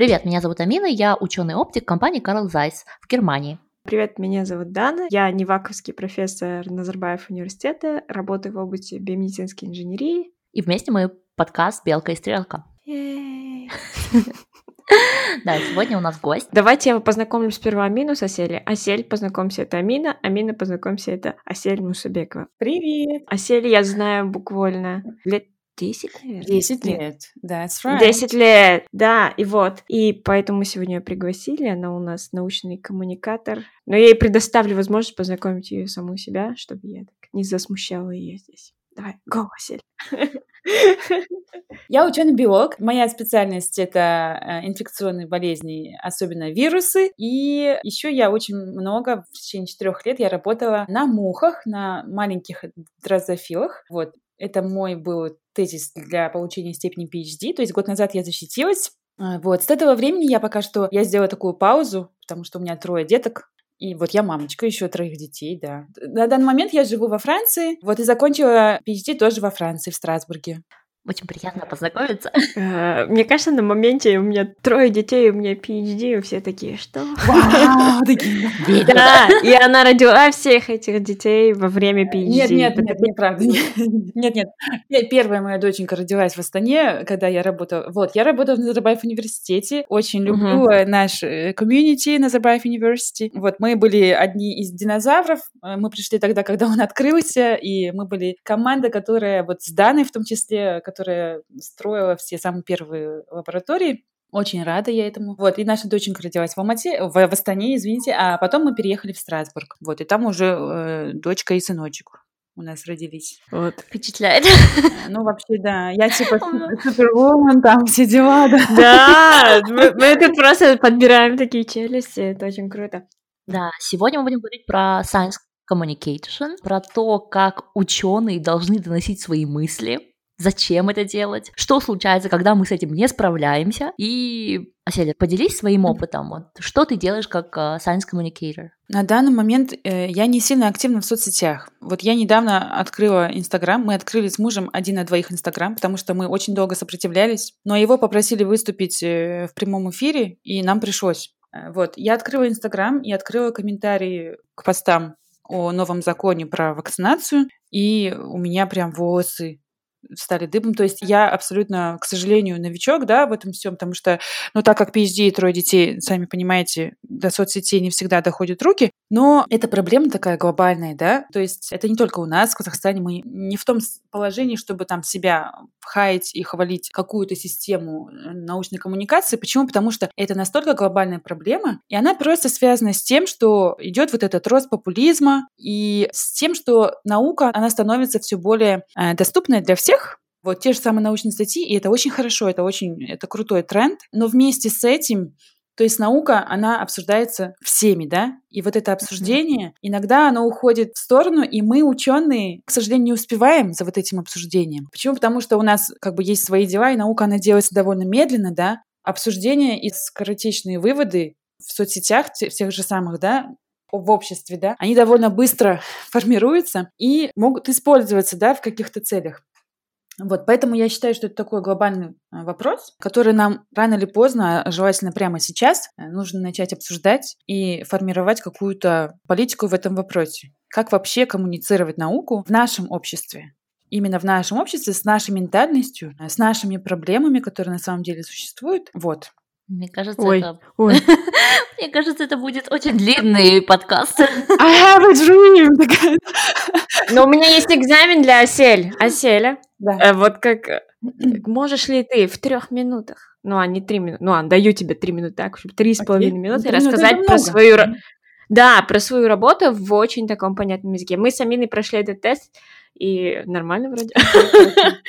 Привет, меня зовут Амина, я ученый-оптик компании Carl Zeiss в Германии. Привет, меня зовут Дана. Я неваковский профессор Назарбаев университета, работаю в области биомедицинской инженерии. И вместе мы подкаст «Белка и стрелка». Да, сегодня у нас гость. Давайте я познакомлю сперва Амину с Асель. Асель, познакомься, это Амина. Амина, познакомься, это Асель Мусабекова. Привет! Асель я знаю буквально лет 10, наверное. 10 лет. That's right. 10 лет, да, и вот. И поэтому сегодня ее пригласили, она у нас научный коммуникатор. Но я ей предоставлю возможность познакомить ее саму себя, чтобы я так не засмущала ее здесь. Давай, go, Асель. Я ученый-биолог. Моя специальность — это э, инфекционные болезни, особенно вирусы. И еще я очень много, в течение четырех лет я работала на мухах, на маленьких дрозофилах. Вот. Это мой был тезис для получения степени PhD. То есть год назад я защитилась. А, вот, с этого времени я пока что, я сделала такую паузу, потому что у меня трое деток, и вот я мамочка еще троих детей, да. На данный момент я живу во Франции, вот и закончила PhD тоже во Франции, в Страсбурге. Очень приятно познакомиться. Э, мне кажется, на моменте у меня трое детей, у меня PhD, и все такие, что? Вау, такие. Да, и она родила всех этих детей во время PhD. Нет, нет, нет, неправда. Нет, нет. Первая моя доченька родилась в Астане, когда я работала. Вот, я работала в Назарбаев университете. Очень люблю наш э, комьюнити Назарбаев университет. Вот, мы были одни из динозавров. Э, мы пришли тогда, когда он открылся, и мы были команда, которая вот с Даной в том числе, которая строила все самые первые лаборатории. Очень рада я этому. Вот, и наша доченька родилась в Алмате, в, в Астане, извините, а потом мы переехали в Страсбург. Вот, и там уже э, дочка и сыночек у нас родились. Вот. Впечатляет. Ну, вообще, да. Я типа супервумен, там все дела, да. Да, мы, мы тут просто подбираем такие челюсти, это очень круто. Да, сегодня мы будем говорить про science communication, про то, как ученые должны доносить свои мысли зачем это делать, что случается, когда мы с этим не справляемся. И, Аселя, поделись своим опытом. Вот, что ты делаешь как uh, science communicator? На данный момент э, я не сильно активна в соцсетях. Вот я недавно открыла Инстаграм. Мы открыли с мужем один на двоих Инстаграм, потому что мы очень долго сопротивлялись. Но его попросили выступить э, в прямом эфире, и нам пришлось. Э, вот, я открыла Инстаграм и открыла комментарии к постам о новом законе про вакцинацию, и у меня прям волосы стали дыбом. То есть я абсолютно, к сожалению, новичок, да, в этом всем, потому что, ну, так как PhD и трое детей, сами понимаете, до соцсетей не всегда доходят руки, но это проблема такая глобальная, да, то есть это не только у нас, в Казахстане, мы не в том положении, чтобы там себя хаять и хвалить какую-то систему э, научной коммуникации. Почему? Потому что это настолько глобальная проблема, и она просто связана с тем, что идет вот этот рост популизма и с тем, что наука, она становится все более э, доступной для всех, вот те же самые научные статьи, и это очень хорошо, это очень, это крутой тренд, но вместе с этим то есть наука, она обсуждается всеми, да? И вот это обсуждение, иногда оно уходит в сторону, и мы, ученые, к сожалению, не успеваем за вот этим обсуждением. Почему? Потому что у нас как бы есть свои дела, и наука, она делается довольно медленно, да? Обсуждение и скоротечные выводы в соцсетях, тех же самых, да, в обществе, да, они довольно быстро формируются и могут использоваться, да, в каких-то целях. Вот, поэтому я считаю, что это такой глобальный э, вопрос, который нам рано или поздно, а желательно прямо сейчас, э, нужно начать обсуждать и формировать какую-то политику в этом вопросе. Как вообще коммуницировать науку в нашем обществе? Именно в нашем обществе, с нашей ментальностью, э, с нашими проблемами, которые на самом деле существуют. Вот. Мне кажется, ой, это... Ой. Мне кажется, это будет очень длинный подкаст. I have a dream! Но у меня есть экзамен для Осель. Оселя. Да. Э, вот как... Э, можешь ли ты в трех минутах, ну, а не три минуты, ну, а даю тебе три минуты, так, три с половиной минуты, рассказать про свою... Да, про свою работу в очень таком понятном языке. Мы с Аминой прошли этот тест, и нормально вроде.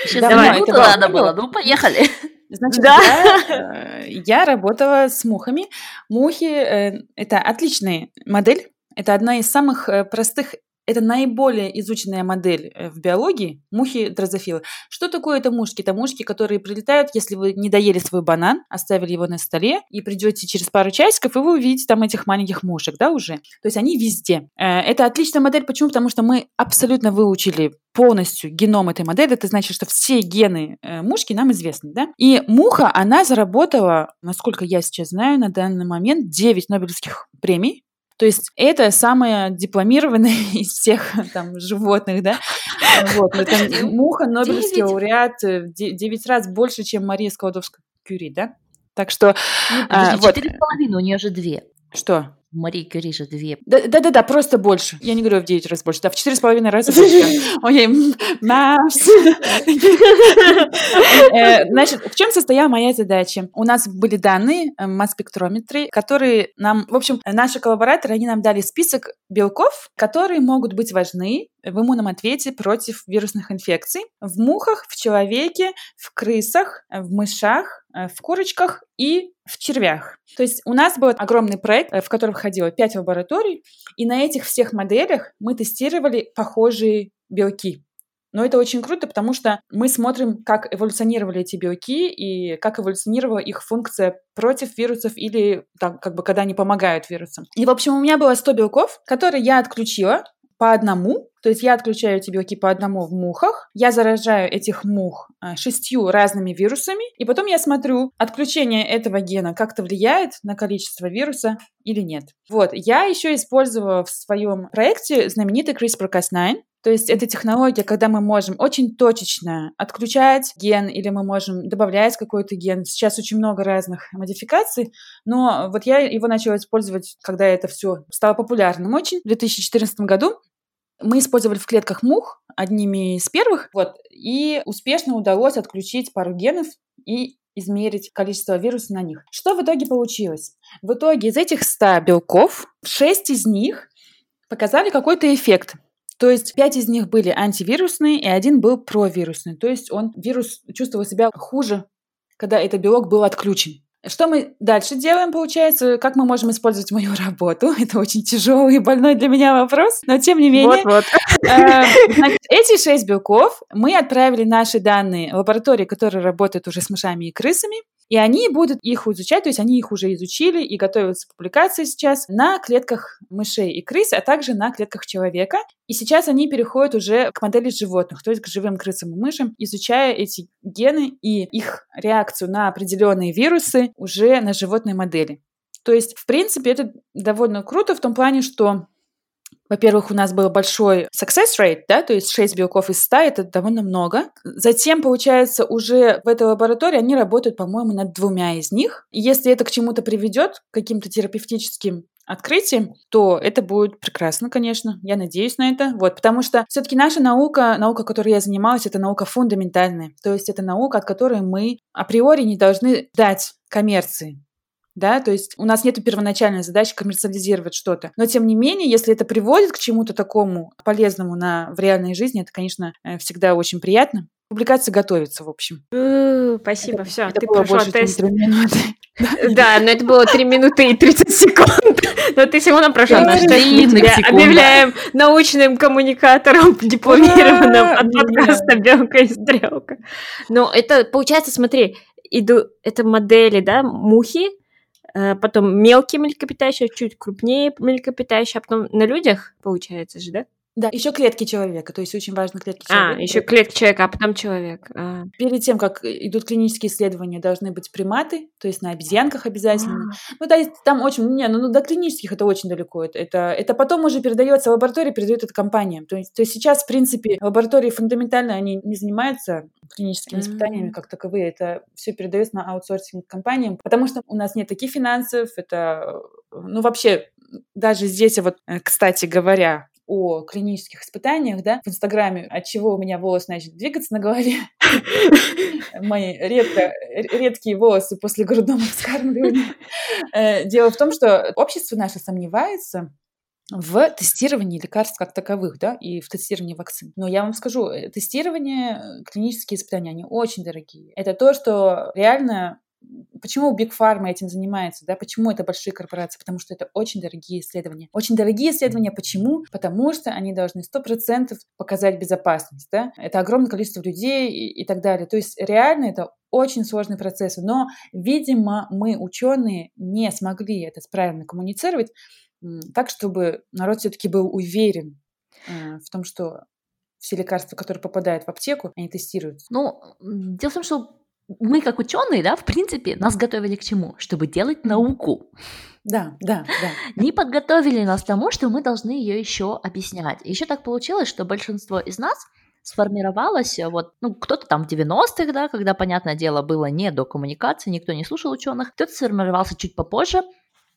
Сейчас Давай, минуту надо было, ну, поехали. Значит, да. я, э, я работала с мухами. Мухи это отличная модель. Это одна из самых простых это наиболее изученная модель э, в биологии, мухи дрозофилы. Что такое это мушки? Это мушки, которые прилетают, если вы не доели свой банан, оставили его на столе, и придете через пару часиков, и вы увидите там этих маленьких мушек, да, уже. То есть они везде. Э, это отличная модель. Почему? Потому что мы абсолютно выучили полностью геном этой модели, это значит, что все гены э, мушки нам известны, да? И муха, она заработала, насколько я сейчас знаю, на данный момент 9 Нобелевских премий. То есть это самая дипломированная из всех там животных, да? Вот, но это муха, Нобелевский лауреат 9 раз больше, чем Мария Складовская-Кюри, да? Так что... Ну, подожди, а, вот. 4,5, у нее же две. Что? Марии Кюри же две. Да-да-да, просто больше. Я не говорю в 9 раз больше, да, в 4,5 раза больше. Ой, Макс. Э, значит, в чем состояла моя задача? У нас были данные, э, масс-спектрометры, которые нам... В общем, наши коллабораторы, они нам дали список белков, которые могут быть важны в иммунном ответе против вирусных инфекций в мухах, в человеке, в крысах, в мышах, э, в курочках и в червях. То есть у нас был огромный проект, в который входило 5 лабораторий, и на этих всех моделях мы тестировали похожие белки. Но это очень круто, потому что мы смотрим, как эволюционировали эти белки и как эволюционировала их функция против вирусов или там, как бы когда они помогают вирусам. И, в общем, у меня было 100 белков, которые я отключила по одному, то есть я отключаю белки по одному в мухах, я заражаю этих мух э, шестью разными вирусами, и потом я смотрю, отключение этого гена как-то влияет на количество вируса или нет. Вот, я еще использовала в своем проекте знаменитый CRISPR-Cas9, то есть это технология, когда мы можем очень точечно отключать ген или мы можем добавлять какой-то ген. Сейчас очень много разных модификаций, но вот я его начала использовать, когда это все стало популярным очень в 2014 году мы использовали в клетках мух одними из первых, вот, и успешно удалось отключить пару генов и измерить количество вируса на них. Что в итоге получилось? В итоге из этих 100 белков 6 из них показали какой-то эффект. То есть 5 из них были антивирусные, и один был провирусный. То есть он, вирус чувствовал себя хуже, когда этот белок был отключен. Что мы дальше делаем, получается? Как мы можем использовать мою работу? Это очень тяжелый и больной для меня вопрос, но тем не менее. Вот-вот. Э, эти шесть белков мы отправили наши данные в лаборатории, которые работают уже с мышами и крысами, и они будут их изучать, то есть они их уже изучили и готовятся к публикации сейчас на клетках мышей и крыс, а также на клетках человека. И сейчас они переходят уже к модели животных, то есть к живым крысам и мышам, изучая эти гены и их реакцию на определенные вирусы уже на животной модели. То есть, в принципе, это довольно круто в том плане, что во-первых, у нас был большой success rate, да, то есть 6 белков из 100, это довольно много. Затем, получается, уже в этой лаборатории они работают, по-моему, над двумя из них. И если это к чему-то приведет, к каким-то терапевтическим открытием, то это будет прекрасно, конечно. Я надеюсь на это. Вот, потому что все-таки наша наука, наука, которой я занималась, это наука фундаментальная. То есть это наука, от которой мы априори не должны дать коммерции да, то есть у нас нет первоначальной задачи коммерциализировать что-то. Но тем не менее, если это приводит к чему-то такому полезному на, в реальной жизни, это, конечно, э, всегда очень приятно. Публикация готовится, в общем. Спасибо, все, ты прошла тест. Да, но это было 3 минуты и 30 секунд. Но ты все равно прошла наш тест. Объявляем научным коммуникатором, дипломированным от подкаста «Белка и стрелка». Но это, получается, смотри, иду, это модели, да, мухи, потом мелкие млекопитающие, чуть крупнее млекопитающие, а потом на людях, получается же, да? Да, еще клетки человека, то есть очень важно клетки а, человека. А, еще клетки человека, а потом человек. А. Перед тем, как идут клинические исследования, должны быть приматы, то есть на обезьянках обязательно. А. Ну, да, там очень, не, ну, до клинических это очень далеко. Это, это, потом уже передается в лаборатории, передает это компаниям. То есть, то есть сейчас, в принципе, лаборатории фундаментально, они не занимаются клиническими mm-hmm. испытаниями как таковые. Это все передается на аутсорсинг компаниям, потому что у нас нет таких финансов, это, ну, вообще, даже здесь, вот, э, кстати говоря, о клинических испытаниях, да, в Инстаграме, от чего у меня волос начали двигаться на голове, мои редко, редкие волосы после грудного вскармливания. Э, дело в том, что общество наше сомневается в тестировании лекарств как таковых, да, и в тестировании вакцин. Но я вам скажу, э, тестирование, клинические испытания, они очень дорогие. Это то, что реально Почему Big Pharma этим занимается, да? Почему это большие корпорации? Потому что это очень дорогие исследования. Очень дорогие исследования. Почему? Потому что они должны 100% показать безопасность, да? Это огромное количество людей и, и так далее. То есть реально это очень сложный процесс. Но, видимо, мы, ученые, не смогли это правильно коммуницировать так, чтобы народ все-таки был уверен э, в том, что все лекарства, которые попадают в аптеку, они тестируются. Ну, дело в том, что мы как ученые, да, в принципе, нас готовили к чему? Чтобы делать науку. Да, да, да. Не подготовили нас к тому, что мы должны ее еще объяснять. Еще так получилось, что большинство из нас сформировалось, э, вот, ну, кто-то там в 90-х, да, когда, понятное дело, было не до коммуникации, никто не слушал ученых, кто-то сформировался чуть попозже,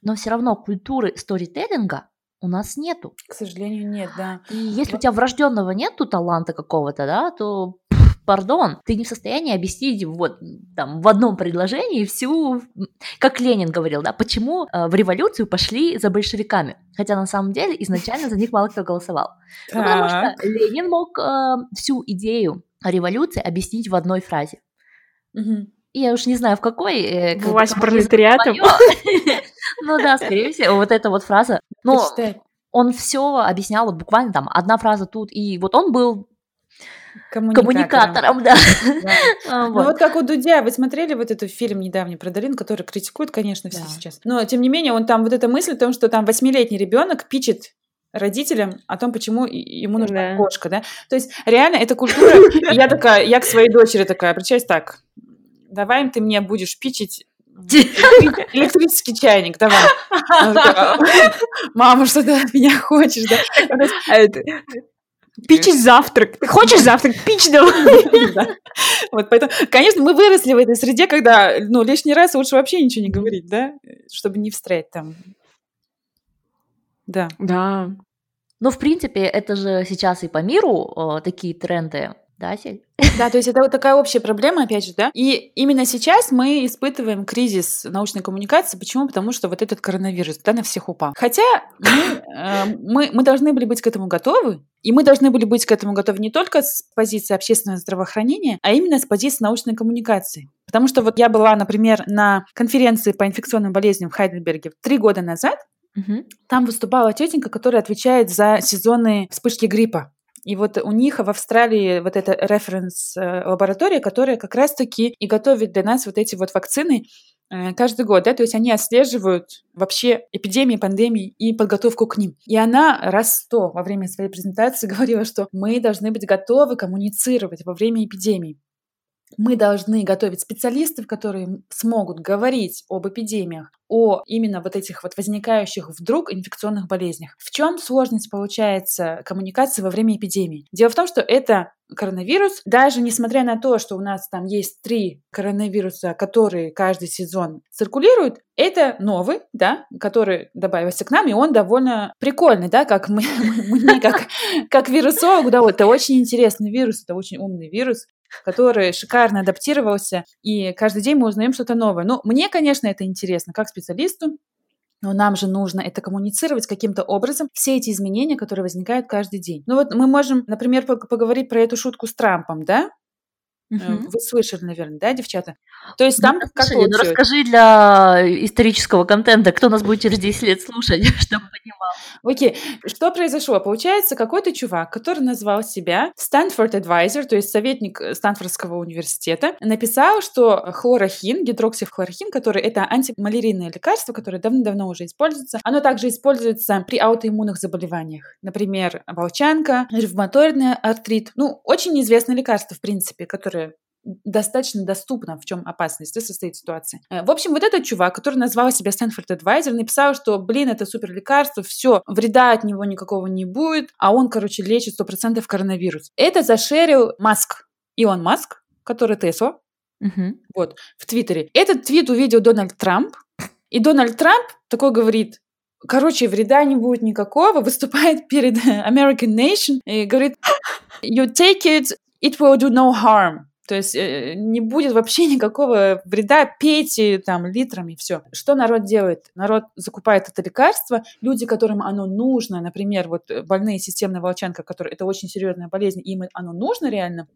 но все равно культуры сторителлинга у нас нету. К сожалению, нет, да. И если у тебя врожденного нету таланта какого-то, да, то пардон, ты не в состоянии объяснить вот там в одном предложении всю, как Ленин говорил, да, почему э, в революцию пошли за большевиками, хотя на самом деле изначально за них мало кто голосовал. Ну, потому что Ленин мог э, всю идею революции объяснить в одной фразе. Угу. Я уж не знаю, в какой... Э, Власть пролетариатом. Ну да, скорее всего, вот эта вот фраза. Ну, он все объяснял, вот буквально там одна фраза тут, и вот он был коммуникатором, да. да. вот. Ну вот как у Дудя, вы смотрели вот этот фильм недавний про Долин, который критикует, конечно, все да. сейчас. Но тем не менее, он там вот эта мысль о том, что там восьмилетний ребенок пичет родителям о том, почему ему нужна да. кошка, да. То есть реально эта культура. Я такая, я к своей дочери такая обращаюсь так. Давай ты мне будешь пичить Электрический чайник, давай. Мама, что ты от меня хочешь, да? Пичить завтрак. Ты хочешь завтрак? Пич давай. Вот поэтому, конечно, мы выросли в этой среде, когда, ну, лишний раз лучше вообще ничего не говорить, да, чтобы не встрять там. Да. Да. Ну, в принципе, это же сейчас и по миру такие тренды да, Сель? Да, то есть это вот такая общая проблема, опять же, да. И именно сейчас мы испытываем кризис научной коммуникации. Почему? Потому что вот этот коронавирус, да, на всех упал. Хотя мы, э, мы, мы должны были быть к этому готовы, и мы должны были быть к этому готовы не только с позиции общественного здравоохранения, а именно с позиции научной коммуникации. Потому что вот я была, например, на конференции по инфекционным болезням в Хайдельберге три года назад, Угу. Там выступала тетенька, которая отвечает за сезонные вспышки гриппа. И вот у них в Австралии вот эта референс-лаборатория, которая как раз-таки и готовит для нас вот эти вот вакцины э, каждый год, да, то есть они отслеживают вообще эпидемии, пандемии и подготовку к ним. И она раз сто во время своей презентации говорила, что мы должны быть готовы коммуницировать во время эпидемии мы должны готовить специалистов, которые смогут говорить об эпидемиях, о именно вот этих вот возникающих вдруг инфекционных болезнях. В чем сложность получается коммуникации во время эпидемии? Дело в том, что это коронавирус, даже несмотря на то, что у нас там есть три коронавируса, которые каждый сезон циркулируют, это новый, да, который добавился к нам, и он довольно прикольный, да, как мы, мне, как, как вирусолог, да, вот это очень интересный вирус, это очень умный вирус, который шикарно адаптировался, и каждый день мы узнаем что-то новое. Ну, мне, конечно, это интересно, как специалисту, но нам же нужно это коммуницировать каким-то образом, все эти изменения, которые возникают каждый день. Ну вот мы можем, например, поговорить про эту шутку с Трампом, да? Угу. Вы слышали, наверное, да, девчата? То есть там ну, как слушай, ну, расскажи для исторического контента, кто нас будет через 10 лет слушать, чтобы понимал. Окей, что произошло? Получается, какой-то чувак, который назвал себя Stanford Advisor, то есть советник э, Стэнфордского университета, написал, что хлорохин, гидроксихлорохин, который это антималярийное лекарство, которое давно-давно уже используется, оно также используется при аутоиммунных заболеваниях. Например, волчанка, ревматоидный артрит. Ну, очень известное лекарство, в принципе, которое достаточно доступно, в чем опасность да, состоит ситуация. Э, в общем, вот этот чувак, который назвал себя Стэнфорд Адвайзер, написал, что, блин, это супер лекарство, все, вреда от него никакого не будет, а он, короче, лечит 100% коронавирус. Это зашерил Маск, Илон Маск, который Тесла, угу. вот, в Твиттере. Этот твит увидел Дональд Трамп, и Дональд Трамп такой говорит, короче, вреда не будет никакого, выступает перед American Nation и говорит, you take it, it will do no harm. То есть э, не будет вообще никакого вреда, пейте там литрами, все. Что народ делает? Народ закупает это лекарство, люди, которым оно нужно, например, вот больные системная волчанка, которые это очень серьезная болезнь, им оно нужно реально,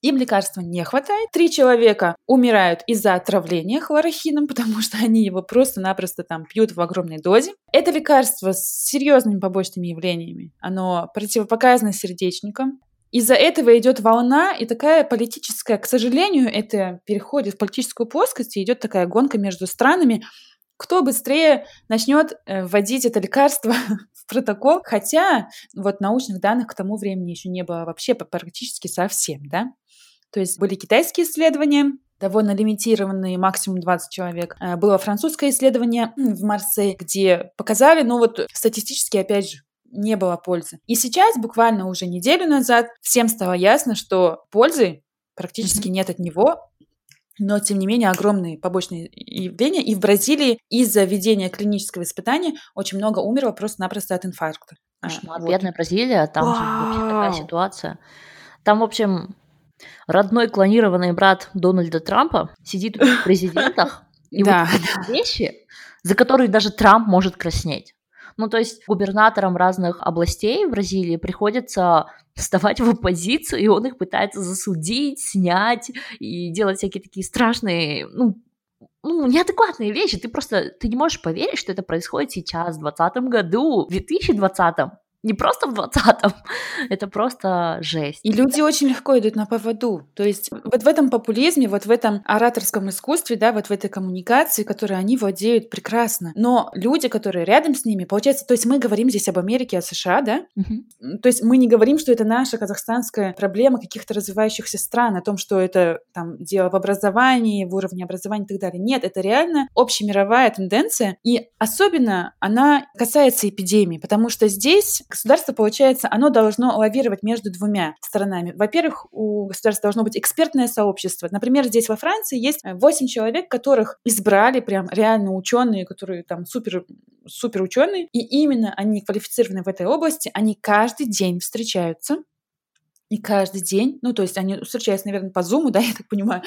им лекарства не хватает. Три человека умирают из-за отравления хлорохином, потому что они его просто-напросто там пьют в огромной дозе. Это лекарство с серьезными побочными явлениями. Оно противопоказано сердечникам. Из-за этого идет волна и такая политическая, к сожалению, это переходит в политическую плоскость, и идет такая гонка между странами, кто быстрее начнет э, вводить это лекарство в протокол, хотя вот научных данных к тому времени еще не было вообще практически совсем, да. То есть были китайские исследования, довольно лимитированные, максимум 20 человек. Э, было французское исследование в Марсе, где показали, ну вот статистически, опять же, не было пользы. И сейчас, буквально уже неделю назад, всем стало ясно, что пользы практически нет от него, но, тем не менее, огромные побочные явления. И в Бразилии из-за ведения клинического испытания очень много умерло просто-напросто от инфаркта. Кошмар. Вот. Бедная Бразилия, там же вообще такая ситуация. Там, в общем, родной клонированный брат Дональда Трампа сидит в президентах и вот вещи, за которые даже Трамп может краснеть. Ну, то есть губернаторам разных областей в Бразилии приходится вставать в оппозицию, и он их пытается засудить, снять и делать всякие такие страшные, ну, ну, неадекватные вещи. Ты просто, ты не можешь поверить, что это происходит сейчас, в 2020 году, в 2020 не просто в 20-м, это просто жесть. И люди очень легко идут на поводу. То есть вот в этом популизме, вот в этом ораторском искусстве, да, вот в этой коммуникации, которой они владеют прекрасно. Но люди, которые рядом с ними, получается, то есть мы говорим здесь об Америке, о США, да? Угу. То есть мы не говорим, что это наша казахстанская проблема каких-то развивающихся стран, о том, что это там дело в образовании, в уровне образования и так далее. Нет, это реально общемировая тенденция, и особенно она касается эпидемии, потому что здесь государство, получается, оно должно лавировать между двумя сторонами. Во-первых, у государства должно быть экспертное сообщество. Например, здесь во Франции есть 8 человек, которых избрали прям реально ученые, которые там супер, супер ученые, и именно они квалифицированы в этой области, они каждый день встречаются и каждый день, ну, то есть они встречаются, наверное, по зуму, да, я так понимаю,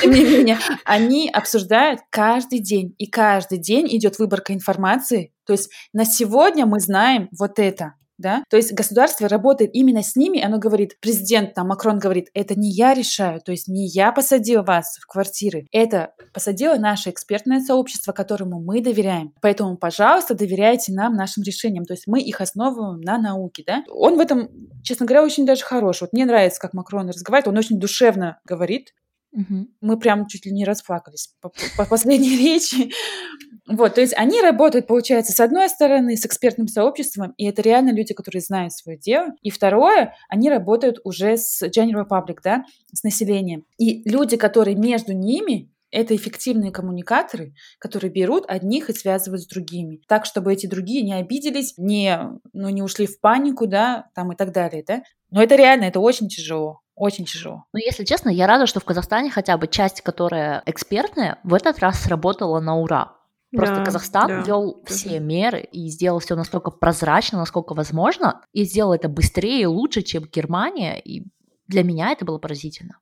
тем не менее, они обсуждают каждый день, и каждый день идет выборка информации. То есть на сегодня мы знаем вот это, да, то есть государство работает именно с ними, оно говорит, президент там Макрон говорит, это не я решаю, то есть не я посадил вас в квартиры, это посадило наше экспертное сообщество, которому мы доверяем, поэтому, пожалуйста, доверяйте нам, нашим решениям, то есть мы их основываем на науке, да. Он в этом, честно говоря, очень даже хорош. Вот мне нравится, как Макрон разговаривает, он очень душевно говорит, Угу. Мы прям чуть ли не расплакались по, по последней речи. Вот, то есть они работают, получается, с одной стороны, с экспертным сообществом, и это реально люди, которые знают свое дело. И второе, они работают уже с general public, да, с населением. И люди, которые между ними, это эффективные коммуникаторы, которые берут одних и связывают с другими, так, чтобы эти другие не обиделись, не, ну, не ушли в панику, да, там и так далее, да. Но это реально, это очень тяжело. Очень тяжело. Ну, если честно, я рада, что в Казахстане хотя бы часть, которая экспертная, в этот раз сработала на ура. Просто да, Казахстан да, ввел все меры и сделал все настолько прозрачно, насколько возможно, и сделал это быстрее и лучше, чем Германия. И для меня это было поразительно.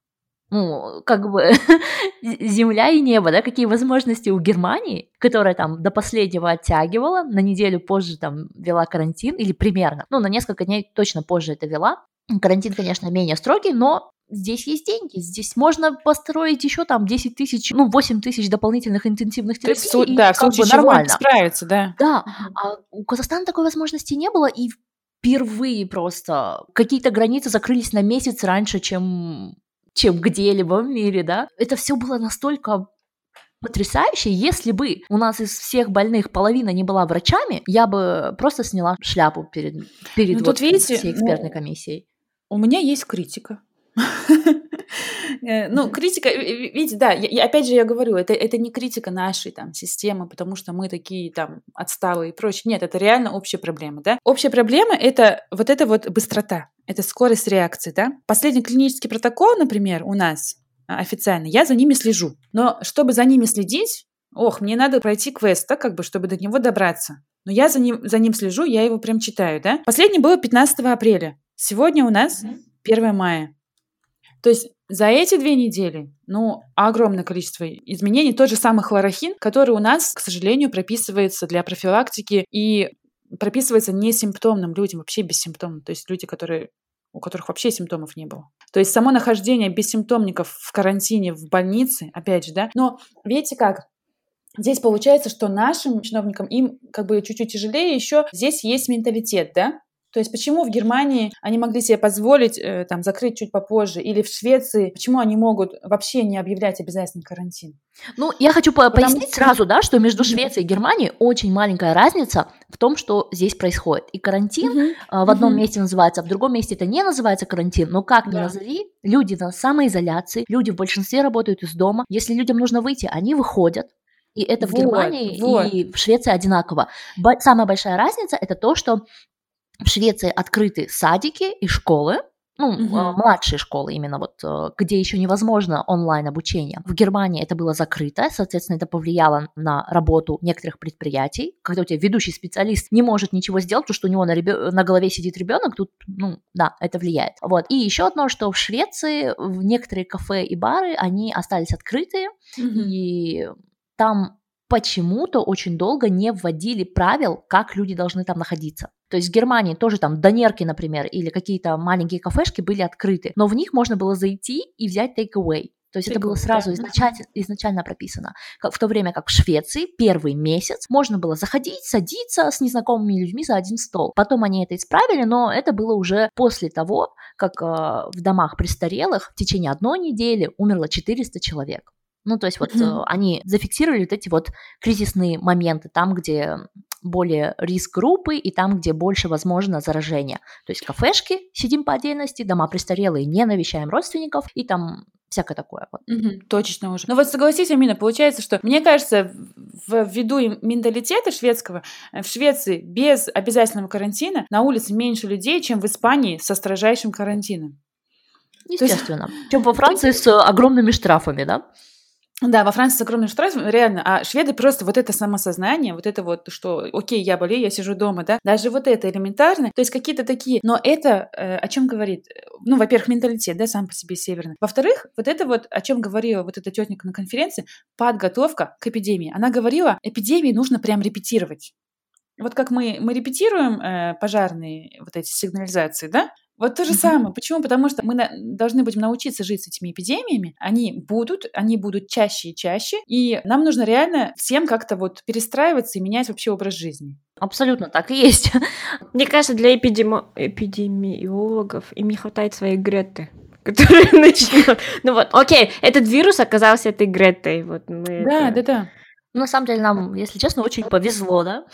Ну, как бы земля и небо, да, какие возможности у Германии, которая там до последнего оттягивала, на неделю позже там вела карантин, или примерно, ну, на несколько дней точно позже это вела, Карантин, конечно, менее строгий, но здесь есть деньги, здесь можно построить еще там 10 тысяч, ну, 8 тысяч дополнительных интенсивных терапий. Есть, и да, в случае чего нормально. справиться, да. Да, а у Казахстана такой возможности не было, и впервые просто какие-то границы закрылись на месяц раньше, чем чем где-либо в мире, да. Это все было настолько потрясающе. Если бы у нас из всех больных половина не была врачами, я бы просто сняла шляпу перед, перед ну, вот тут, видите, всей экспертной ну, комиссией. У меня есть критика. Э, ну, критика, видите, да, я, опять же я говорю, это, это не критика нашей там системы, потому что мы такие там отсталые и прочее. Нет, это реально общая проблема, да. Общая проблема — это вот эта вот быстрота, это скорость реакции, да. Последний клинический протокол, например, у нас а, официально, я за ними слежу. Но чтобы за ними следить, ох, мне надо пройти квест, да, как бы, чтобы до него добраться. Но я за ним, за ним слежу, я его прям читаю, да. Последний было 15 апреля. Сегодня у нас 1 мая. То есть за эти две недели, ну, огромное количество изменений. Тот же самый хлорохин, который у нас, к сожалению, прописывается для профилактики и прописывается не симптомным людям, вообще бессимптомным. То есть люди, которые у которых вообще симптомов не было. То есть само нахождение без симптомников в карантине, в больнице, опять же, да. Но видите как, Здесь получается, что нашим чиновникам им как бы чуть-чуть тяжелее еще. Здесь есть менталитет, да? То есть почему в Германии они могли себе позволить э, там закрыть чуть попозже, или в Швеции, почему они могут вообще не объявлять обязательный карантин? Ну, я хочу по Потому пояснить что... сразу, да, что между Швецией и Германией очень маленькая разница в том, что здесь происходит. И карантин mm-hmm. в одном mm-hmm. месте называется, а в другом месте это не называется карантин, но как ни да. назови, люди на самоизоляции, люди в большинстве работают из дома. Если людям нужно выйти, они выходят, и это вот, в Германии вот. и в Швеции одинаково. Б- самая большая разница это то, что в Швеции открыты садики и школы, ну, угу. младшие школы именно, вот, э, где еще невозможно онлайн обучение. В Германии это было закрыто, соответственно, это повлияло на работу некоторых предприятий. Когда у тебя ведущий специалист не может ничего сделать, потому что у него на, ребё... на голове сидит ребенок, тут, ну, да, это влияет. Вот. И еще одно, что в Швеции в некоторые кафе и бары, они остались открыты, угу. и там почему-то очень долго не вводили правил, как люди должны там находиться. То есть в Германии тоже там донерки, например, или какие-то маленькие кафешки были открыты, но в них можно было зайти и взять take-away. То есть take это было сразу изначально, изначально прописано. В то время как в Швеции первый месяц можно было заходить, садиться с незнакомыми людьми за один стол. Потом они это исправили, но это было уже после того, как э, в домах престарелых в течение одной недели умерло 400 человек. Ну, то есть вот mm-hmm. они зафиксировали вот эти вот кризисные моменты, там, где более риск группы и там, где больше возможно заражение. То есть кафешки сидим по отдельности, дома престарелые не навещаем родственников и там всякое такое. Вот. Угу, точно уже. Но вот согласись, Амина, получается, что, мне кажется, в, ввиду менталитета шведского, э, в Швеции без обязательного карантина на улице меньше людей, чем в Испании со строжайшим карантином. Естественно. Есть... Чем во Франции с огромными штрафами, да? Да, во Франции с огромным штрафом, реально. А шведы просто вот это самосознание, вот это вот, что, окей, я болею, я сижу дома, да, даже вот это элементарно, то есть какие-то такие, но это э, о чем говорит? Ну, во-первых, менталитет, да, сам по себе северный. Во-вторых, вот это вот, о чем говорила вот эта тетенька на конференции, подготовка к эпидемии. Она говорила, эпидемии нужно прям репетировать. Вот как мы, мы репетируем э, пожарные вот эти сигнализации, да, вот то же самое. Почему? Потому что мы на- должны будем научиться жить с этими эпидемиями. Они будут, они будут чаще и чаще. И нам нужно реально всем как-то вот перестраиваться и менять вообще образ жизни. Абсолютно так и есть. Мне кажется, для эпидемо... эпидемиологов им не хватает своей Греты которые начнут. Ну вот, окей, этот вирус оказался этой Гретой. Вот мы да, это... да, да. Ну, на самом деле, нам, если честно, очень повезло, да?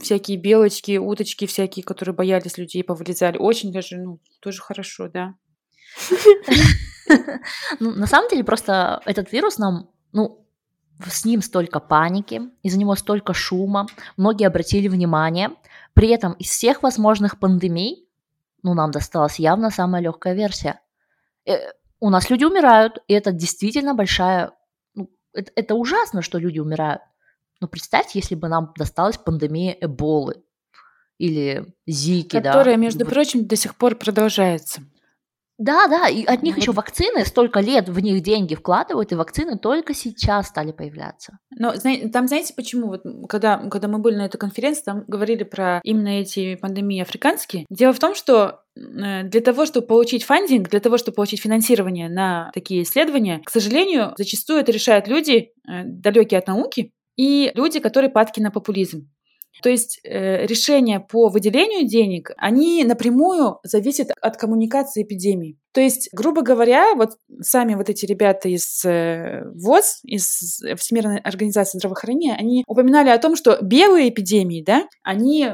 Всякие белочки, уточки всякие, которые боялись людей, повылезали. Очень даже, ну, тоже хорошо, да. Ну, на самом деле, просто этот вирус нам, ну, с ним столько паники, из-за него столько шума, многие обратили внимание. При этом из всех возможных пандемий, ну, нам досталась явно самая легкая версия. Э, у нас люди умирают, и это действительно большая это, это ужасно, что люди умирают. Но представьте, если бы нам досталась пандемия Эболы или Зики, Которая, да. Между прочим, до сих пор продолжается. Да, да, и от них вот. еще вакцины, столько лет в них деньги вкладывают, и вакцины только сейчас стали появляться. Но там знаете почему? Вот когда, когда мы были на этой конференции, там говорили про именно эти пандемии африканские. Дело в том, что для того, чтобы получить фандинг, для того, чтобы получить финансирование на такие исследования, к сожалению, зачастую это решают люди, э, далекие от науки, и люди, которые падки на популизм. То есть э, решения по выделению денег, они напрямую зависят от коммуникации эпидемии. То есть, грубо говоря, вот сами вот эти ребята из э, ВОЗ, из Всемирной организации здравоохранения, они упоминали о том, что белые эпидемии, да, они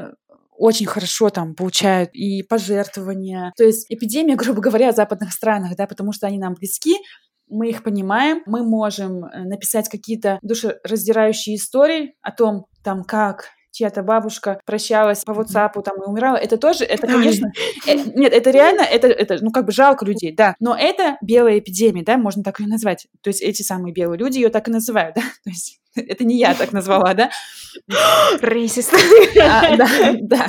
очень хорошо там получают и пожертвования. То есть эпидемия, грубо говоря, в западных странах, да, потому что они нам близки, мы их понимаем, мы можем э, написать какие-то душераздирающие истории о том, там, как чья-то бабушка прощалась по WhatsApp там и умирала, это тоже, это, конечно, э, нет, это реально, это, это, ну, как бы жалко людей, да, но это белая эпидемия, да, можно так ее назвать, то есть эти самые белые люди ее так и называют, да, то есть это не я так назвала, да? Рейсист. А, да, да.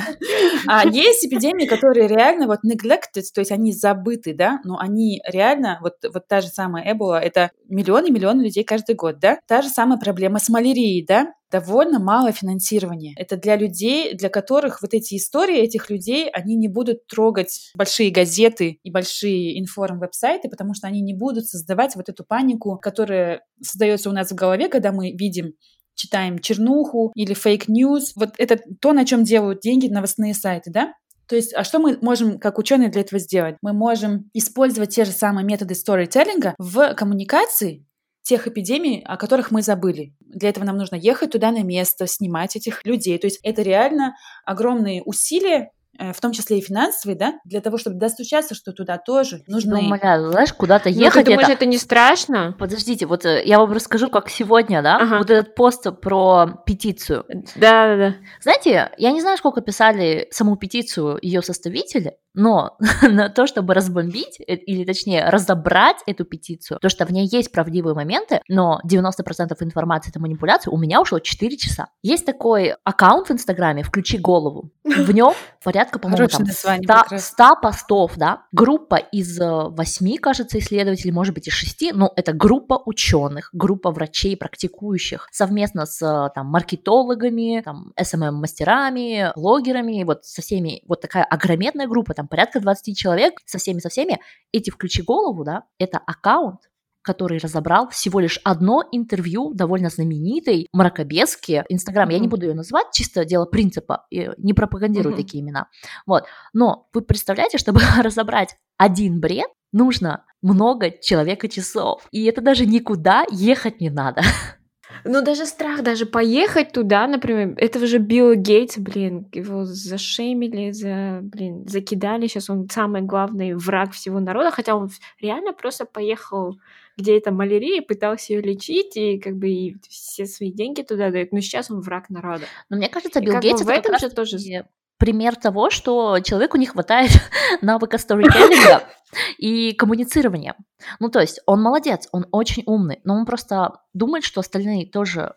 А есть эпидемии, которые реально вот neglected, то есть они забыты, да, но они реально, вот, вот та же самая Эбола, это миллионы-миллионы людей каждый год, да? Та же самая проблема с малярией, да? Довольно мало финансирования. Это для людей, для которых вот эти истории этих людей, они не будут трогать большие газеты и большие информ-веб-сайты, потому что они не будут создавать вот эту панику, которая создается у нас в голове, когда мы видим читаем чернуху или fake news. Вот это то, на чем делают деньги новостные сайты, да? То есть, а что мы можем как ученые для этого сделать? Мы можем использовать те же самые методы сторителлинга в коммуникации тех эпидемий, о которых мы забыли. Для этого нам нужно ехать туда на место, снимать этих людей. То есть это реально огромные усилия, Э, в том числе и финансовый, да, для того, чтобы достучаться, что туда тоже нужно... Ну, умоляю, знаешь, куда-то ну, ехать... ты думаешь, это... это не страшно? Подождите, вот э, я вам расскажу, как сегодня, да, ага. вот этот пост про петицию. Да-да-да. Знаете, я не знаю, сколько писали саму петицию ее составители, но на то, чтобы разбомбить, э, или точнее разобрать эту петицию, то, что в ней есть правдивые моменты, но 90% информации это манипуляция, у меня ушло 4 часа. Есть такой аккаунт в Инстаграме «Включи голову». В нем порядка, по-моему, там 100, 100 постов, да. Группа из 8, э, кажется, исследователей, может быть, из 6, но это группа ученых, группа врачей, практикующих, совместно с э, там маркетологами, там, SMM-мастерами, блогерами, вот со всеми, вот такая огроменная группа, там порядка 20 человек, со всеми-со всеми, эти «Включи голову», да, это аккаунт, который разобрал всего лишь одно интервью довольно знаменитой мракобески. Инстаграм, mm-hmm. я не буду ее называть, чисто дело принципа, не пропагандирую mm-hmm. такие имена. Вот. Но вы представляете, чтобы разобрать один бред, нужно много человека часов. И это даже никуда ехать не надо. Ну, даже страх, даже поехать туда, например, этого же Билла Гейтс, блин, его зашемили, за, блин, закидали, сейчас он самый главный враг всего народа, хотя он реально просто поехал где это малярия, пытался ее лечить, и как бы и все свои деньги туда дает, но сейчас он враг народа. Но мне кажется, Билл Гейтс это в этом же тоже пример того, что человеку не хватает навыка сторителлинга и коммуницирования. Ну, то есть он молодец, он очень умный, но он просто думает, что остальные тоже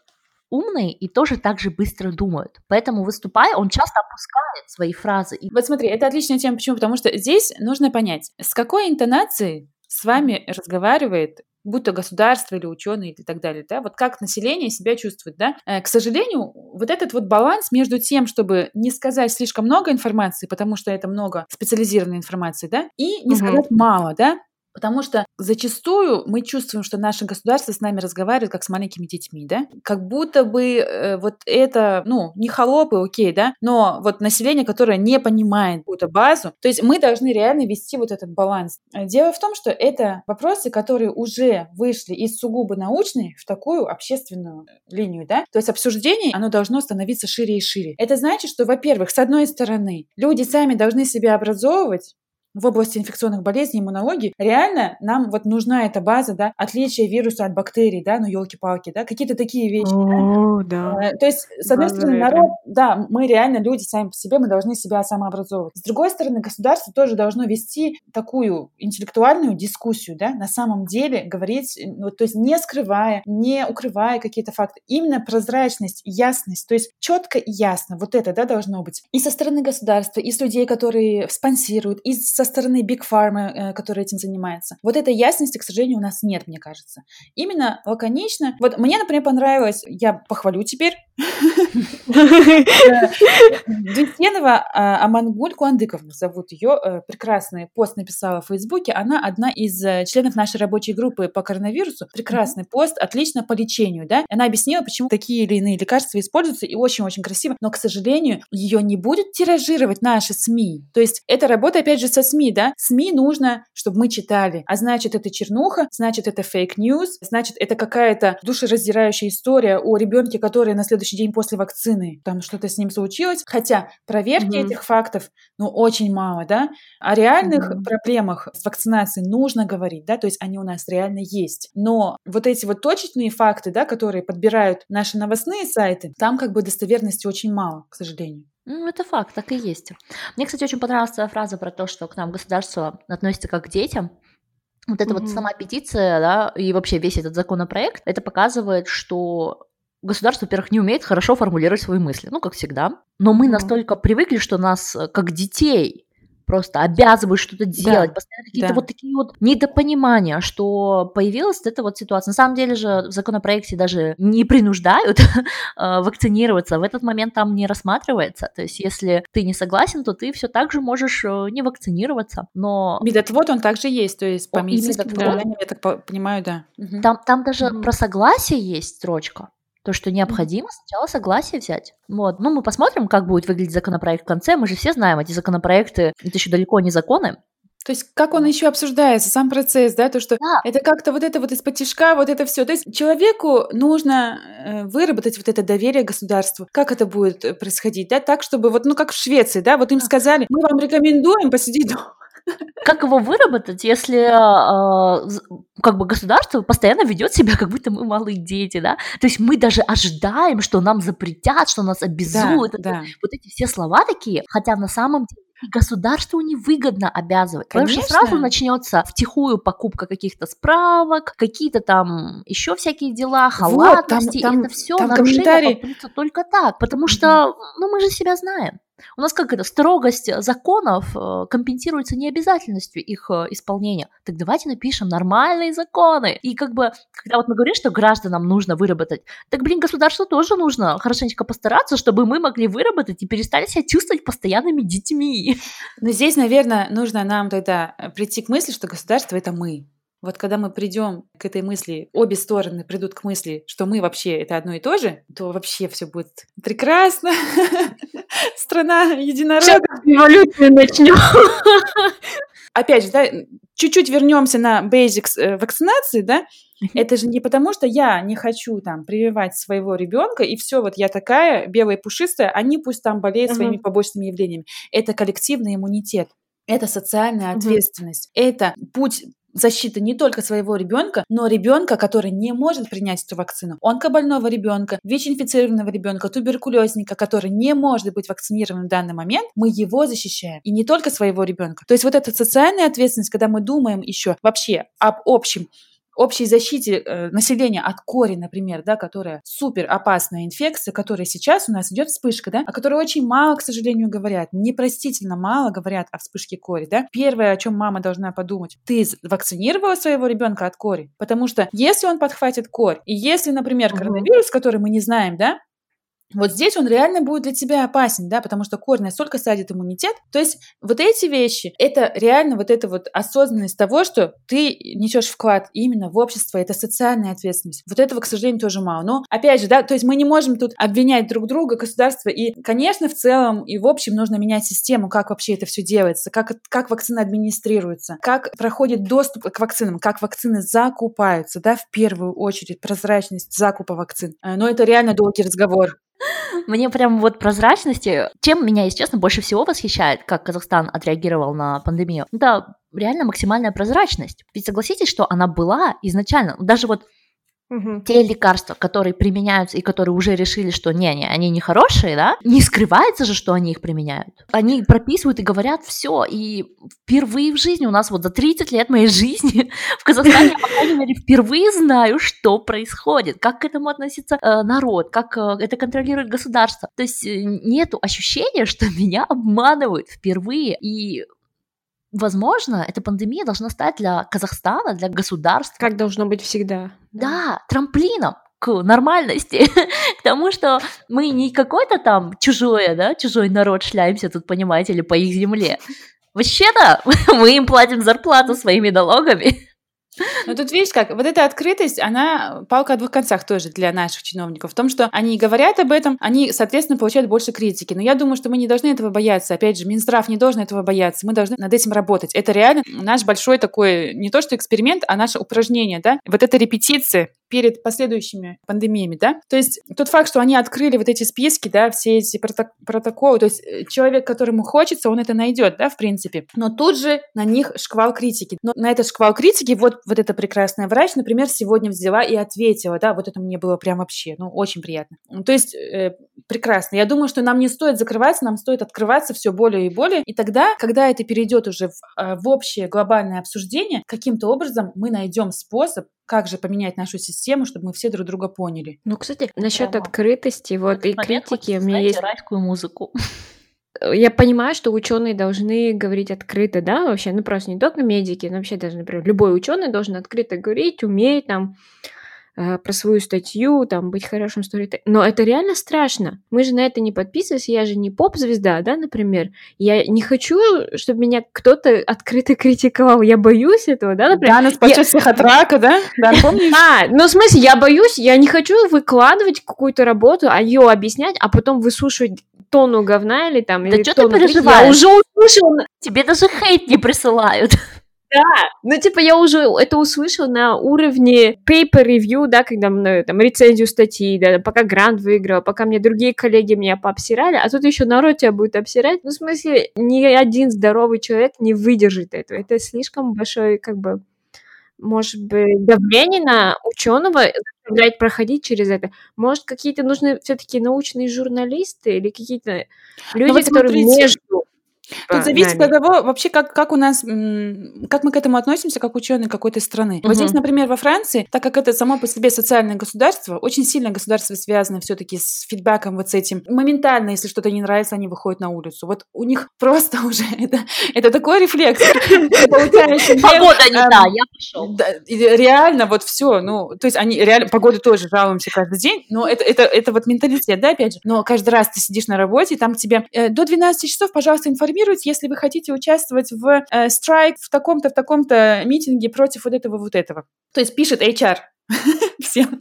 умные и тоже так же быстро думают. Поэтому, выступая, он часто опускает свои фразы. Вот смотри, это отличная тема. Почему? Потому что здесь нужно понять, с какой интонацией с вами разговаривает будь то государство или ученые и так далее, да, вот как население себя чувствует, да. Э, к сожалению, вот этот вот баланс между тем, чтобы не сказать слишком много информации, потому что это много специализированной информации, да, и не угу. сказать мало, да, Потому что зачастую мы чувствуем, что наше государство с нами разговаривает как с маленькими детьми, да? Как будто бы э, вот это, ну, не холопы, окей, да, но вот население, которое не понимает какую-то базу, то есть мы должны реально вести вот этот баланс. Дело в том, что это вопросы, которые уже вышли из сугубо научной в такую общественную линию, да? То есть обсуждение, оно должно становиться шире и шире. Это значит, что, во-первых, с одной стороны, люди сами должны себя образовывать, в области инфекционных болезней, иммунологии, реально нам вот нужна эта база, да, отличие вируса от бактерий, да, ну елки-палки, да, какие-то такие вещи. О, да. да. То есть, с одной стороны, народ, да, мы реально люди сами по себе, мы должны себя самообразовывать. С другой стороны, государство тоже должно вести такую интеллектуальную дискуссию, да, на самом деле говорить, ну, то есть не скрывая, не укрывая какие-то факты. Именно прозрачность, ясность, то есть четко и ясно, вот это, да, должно быть. И со стороны государства, и с людей, которые спонсируют, и со стороны Big Pharma, э, который этим занимается. Вот этой ясности, к сожалению, у нас нет, мне кажется. Именно лаконично. Вот мне, например, понравилось, я похвалю теперь, Дюсенова а, Амангуль Куандыковна зовут ее. Э, прекрасный пост написала в Фейсбуке. Она одна из э, членов нашей рабочей группы по коронавирусу. Прекрасный пост, отлично по лечению, да. Она объяснила, почему такие или иные лекарства используются, и очень-очень красиво. Но, к сожалению, ее не будет тиражировать наши СМИ. То есть это работа, опять же, со СМИ, да. СМИ нужно, чтобы мы читали. А значит, это чернуха, значит, это fake news, значит, это какая-то душераздирающая история о ребенке, который на следующий следующий день после вакцины там что-то с ним случилось. Хотя проверки mm-hmm. этих фактов, ну, очень мало, да. О реальных mm-hmm. проблемах с вакцинацией нужно говорить, да, то есть они у нас реально есть. Но вот эти вот точечные факты, да, которые подбирают наши новостные сайты, там как бы достоверности очень мало, к сожалению. Ну, это факт, так и есть. Мне, кстати, очень понравилась твоя фраза про то, что к нам государство относится как к детям. Вот эта mm-hmm. вот сама петиция, да, и вообще весь этот законопроект, это показывает, что государство, во-первых, не умеет хорошо формулировать свои мысли, ну, как всегда. Но мы настолько привыкли, что нас, э, как детей, просто обязывают что-то делать, да, постоянно какие-то да. вот такие вот недопонимания, что появилась эта вот ситуация. На самом деле же в законопроекте даже не принуждают э, вакцинироваться, в этот момент там не рассматривается, то есть если ты не согласен, то ты все так же можешь э, не вакцинироваться, но... Медотвод он также есть, то есть по медицинским я так понимаю, да. Там, там даже угу. про согласие есть строчка, то, что необходимо сначала согласие взять. Вот. Ну, мы посмотрим, как будет выглядеть законопроект в конце. Мы же все знаем, эти законопроекты, это еще далеко не законы. То есть как он еще обсуждается, сам процесс, да, то, что да. это как-то вот это вот из-под тишка, вот это все. То есть человеку нужно э, выработать вот это доверие государству. Как это будет э, происходить, да, так, чтобы вот, ну, как в Швеции, да, вот им сказали, мы вам рекомендуем посидеть дома как его выработать, если э, как бы государство постоянно ведет себя, как будто мы малые дети, да? То есть мы даже ожидаем, что нам запретят, что нас обязуют. Да, да. Вот эти все слова такие, хотя на самом деле государству невыгодно обязывать. Конечно. Потому что сразу начнется втихую покупка каких-то справок, какие-то там еще всякие дела, халатности. Вот, там, там, это все нарушение комментарий... только так. Потому что, ну, мы же себя знаем. У нас как это, строгость законов э, компенсируется необязательностью их э, исполнения. Так давайте напишем нормальные законы. И как бы, когда вот мы говорим, что гражданам нужно выработать, так, блин, государству тоже нужно хорошенечко постараться, чтобы мы могли выработать и перестали себя чувствовать постоянными детьми. Но здесь, наверное, нужно нам тогда э, прийти к мысли, что государство — это мы. Вот когда мы придем к этой мысли, обе стороны придут к мысли, что мы вообще это одно и то же, то вообще все будет прекрасно. Страна единорогов. Эволюцию начнем. Опять же, да, чуть-чуть вернемся на basics э, вакцинации, да, это же не потому, что я не хочу там прививать своего ребенка, и все, вот я такая белая пушистая, они пусть там болеют своими побочными явлениями. Это коллективный иммунитет. Это социальная ответственность. Это путь защита не только своего ребенка, но ребенка, который не может принять эту вакцину. Онкобольного ребенка, ВИЧ-инфицированного ребенка, туберкулезника, который не может быть вакцинирован в данный момент, мы его защищаем. И не только своего ребенка. То есть вот эта социальная ответственность, когда мы думаем еще вообще об общем общей защите э, населения от кори, например, да, которая супер опасная инфекция, которая сейчас у нас идет вспышка, да, о которой очень мало, к сожалению, говорят, непростительно мало говорят о вспышке кори, да. Первое, о чем мама должна подумать, ты вакцинировала своего ребенка от кори, потому что если он подхватит корь, и если, например, коронавирус, который мы не знаем, да, вот здесь он реально будет для тебя опасен, да, потому что корень настолько садит иммунитет. То есть вот эти вещи, это реально вот эта вот осознанность того, что ты несешь вклад именно в общество, это социальная ответственность. Вот этого, к сожалению, тоже мало. Но, опять же, да, то есть мы не можем тут обвинять друг друга, государство, и, конечно, в целом и в общем нужно менять систему, как вообще это все делается, как, как вакцины администрируются, как проходит доступ к вакцинам, как вакцины закупаются, да, в первую очередь прозрачность закупа вакцин. Э, но это реально долгий разговор. Мне прям вот прозрачности, чем меня, если честно, больше всего восхищает, как Казахстан отреагировал на пандемию, это реально максимальная прозрачность. Ведь согласитесь, что она была изначально, даже вот Угу. Те лекарства, которые применяются и которые уже решили, что не-не, они не хорошие, да, не скрывается же, что они их применяют. Они прописывают и говорят все. И впервые в жизни у нас вот за 30 лет моей жизни в Казахстане, по крайней мере, впервые знаю, что происходит, как к этому относится э, народ, как э, это контролирует государство. То есть э, нету ощущения, что меня обманывают впервые. И Возможно, эта пандемия должна стать для Казахстана, для государства. Как должно быть всегда. Да, трамплином к нормальности, к тому, что мы не какой-то там чужое, да, чужой народ шляемся тут, понимаете, или по их земле. Вообще-то мы им платим зарплату своими налогами. Но тут видишь как, вот эта открытость, она палка о двух концах тоже для наших чиновников. В том, что они говорят об этом, они, соответственно, получают больше критики. Но я думаю, что мы не должны этого бояться. Опять же, Минздрав не должен этого бояться. Мы должны над этим работать. Это реально наш большой такой, не то что эксперимент, а наше упражнение, да? Вот эта репетиция перед последующими пандемиями, да. То есть тот факт, что они открыли вот эти списки, да, все эти протоколы, то есть э, человек, которому хочется, он это найдет, да, в принципе. Но тут же на них шквал критики. Но на этот шквал критики вот, вот эта прекрасная врач, например, сегодня взяла и ответила, да, вот это мне было прям вообще, ну, очень приятно. То есть э, прекрасно. Я думаю, что нам не стоит закрываться, нам стоит открываться все более и более. И тогда, когда это перейдет уже в, э, в общее глобальное обсуждение, каким-то образом мы найдем способ как же поменять нашу систему, чтобы мы все друг друга поняли. Ну, кстати, насчет Прямо. открытости, вот и критики, у меня есть райскую музыку. Я понимаю, что ученые должны говорить открыто, да, вообще, ну просто не только медики, но вообще даже, например, любой ученый должен открыто говорить, уметь там Э, про свою статью, там, быть хорошим сторителлером. Но это реально страшно. Мы же на это не подписываемся, я же не поп-звезда, да, например. Я не хочу, чтобы меня кто-то открыто критиковал. Я боюсь этого, да, например. Да, она спасет я... всех от рака, да? Да, помнишь? А, ну, в смысле, я боюсь, я не хочу выкладывать какую-то работу, а ее объяснять, а потом выслушивать тонну говна или там... Да или что ты переживаешь? Я уже услышала. Тебе даже хейт не присылают. Да, ну типа я уже это услышала на уровне paper review, да, когда мы там рецензию статьи, да, пока грант выиграла, пока мне другие коллеги меня пообсирали, а тут еще народ тебя будет обсирать. Ну, в смысле, ни один здоровый человек не выдержит этого. Это слишком большой, как бы, может быть, давление на ученого заставлять проходить через это. Может, какие-то нужны все-таки научные журналисты или какие-то ну, люди, вот которые смотрите. между Тут зависит от того, вообще, как, как у нас, как мы к этому относимся, как ученые какой-то страны. Угу. Вот здесь, например, во Франции, так как это само по себе социальное государство, очень сильно государство связано все-таки с фидбэком вот с этим. Моментально, если что-то не нравится, они выходят на улицу. Вот у них просто уже это, это такой рефлекс. Погода не та, я пошел. Реально, вот все. Ну, то есть они реально, погоду тоже жалуемся каждый день, но это, это, это вот менталитет, да, опять же. Но каждый раз ты сидишь на работе, там тебе э, до 12 часов, пожалуйста, информируй информировать, если вы хотите участвовать в э, страйк в таком-то, в таком-то митинге против вот этого, вот этого. То есть пишет HR, всем.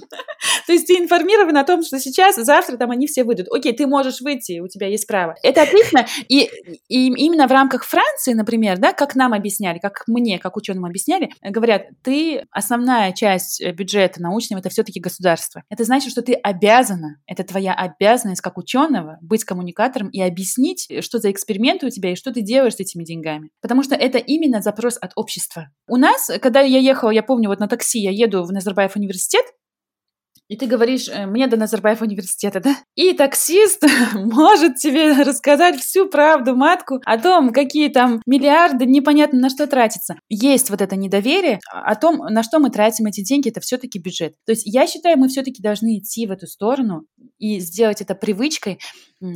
То есть ты информирован о том, что сейчас, завтра там они все выйдут. Окей, ты можешь выйти, у тебя есть право. Это отлично. И, и именно в рамках Франции, например, да, как нам объясняли, как мне, как ученым объясняли, говорят, ты основная часть бюджета научного это все-таки государство. Это значит, что ты обязана, это твоя обязанность как ученого быть коммуникатором и объяснить, что за эксперименты у тебя и что ты делаешь с этими деньгами. Потому что это именно запрос от общества. У нас, когда я ехала, я помню, вот на такси я еду в Назарбаев университет, и ты говоришь, э, мне до Назарбаев университета, да? И таксист может тебе рассказать всю правду матку о том, какие там миллиарды непонятно на что тратятся. Есть вот это недоверие о том, на что мы тратим эти деньги, это все-таки бюджет. То есть я считаю, мы все-таки должны идти в эту сторону и сделать это привычкой,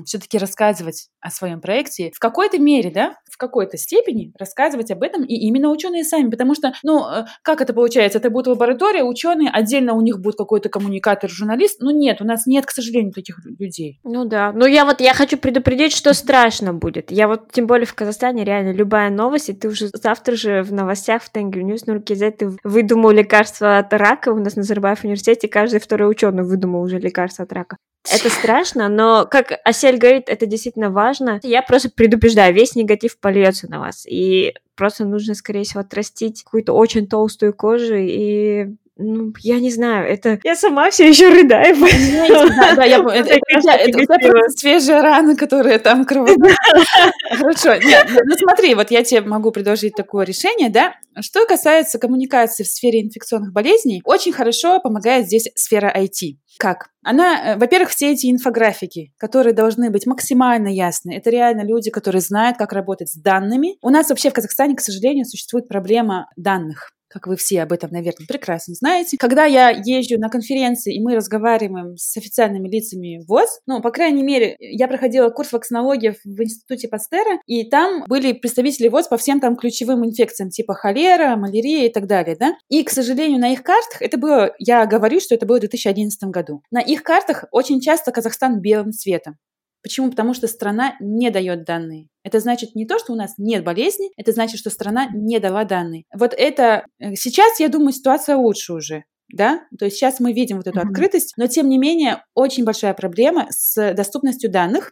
все-таки рассказывать о своем проекте в какой-то мере, да, в какой-то степени рассказывать об этом и именно ученые сами, потому что, ну, э, как это получается? Это будет лаборатория, ученые, отдельно у них будет какой-то коммуникатор, журналист, ну нет, у нас нет, к сожалению, таких людей. Ну да, но я вот, я хочу предупредить, что страшно будет. Я вот, тем более в Казахстане, реально, любая новость, и ты уже завтра же в новостях в Tengri News, руке ты выдумал лекарство от рака, у нас на Назарбаев университете каждый второй ученый выдумал уже лекарство от рака. Это страшно, но, как Асель говорит, это действительно важно. Я просто предупреждаю, весь негатив польется на вас. И просто нужно, скорее всего, отрастить какую-то очень толстую кожу и ну, я не знаю, это... Я сама все еще рыдаю. Да, да, я Это свежая рана, которая там кровоточит. Хорошо. Нет, ну, ну смотри, вот я тебе могу предложить такое решение, да. Что касается коммуникации в сфере инфекционных болезней, очень хорошо помогает здесь сфера IT. Как? Она, э, во-первых, все эти инфографики, которые должны быть максимально ясны. Это реально люди, которые знают, как работать с данными. У нас вообще в Казахстане, к сожалению, существует проблема данных как вы все об этом, наверное, прекрасно знаете. Когда я езжу на конференции, и мы разговариваем с официальными лицами ВОЗ, ну, по крайней мере, я проходила курс вакцинологии в Институте Пастера, и там были представители ВОЗ по всем там ключевым инфекциям, типа холера, малярия и так далее, да. И, к сожалению, на их картах, это было, я говорю, что это было в 2011 году, на их картах очень часто Казахстан белым цветом. Почему? Потому что страна не дает данные. Это значит не то, что у нас нет болезни, это значит, что страна не дала данные. Вот это э, сейчас, я думаю, ситуация лучше уже. Да, то есть сейчас мы видим вот эту mm-hmm. открытость, но тем не менее очень большая проблема с доступностью данных.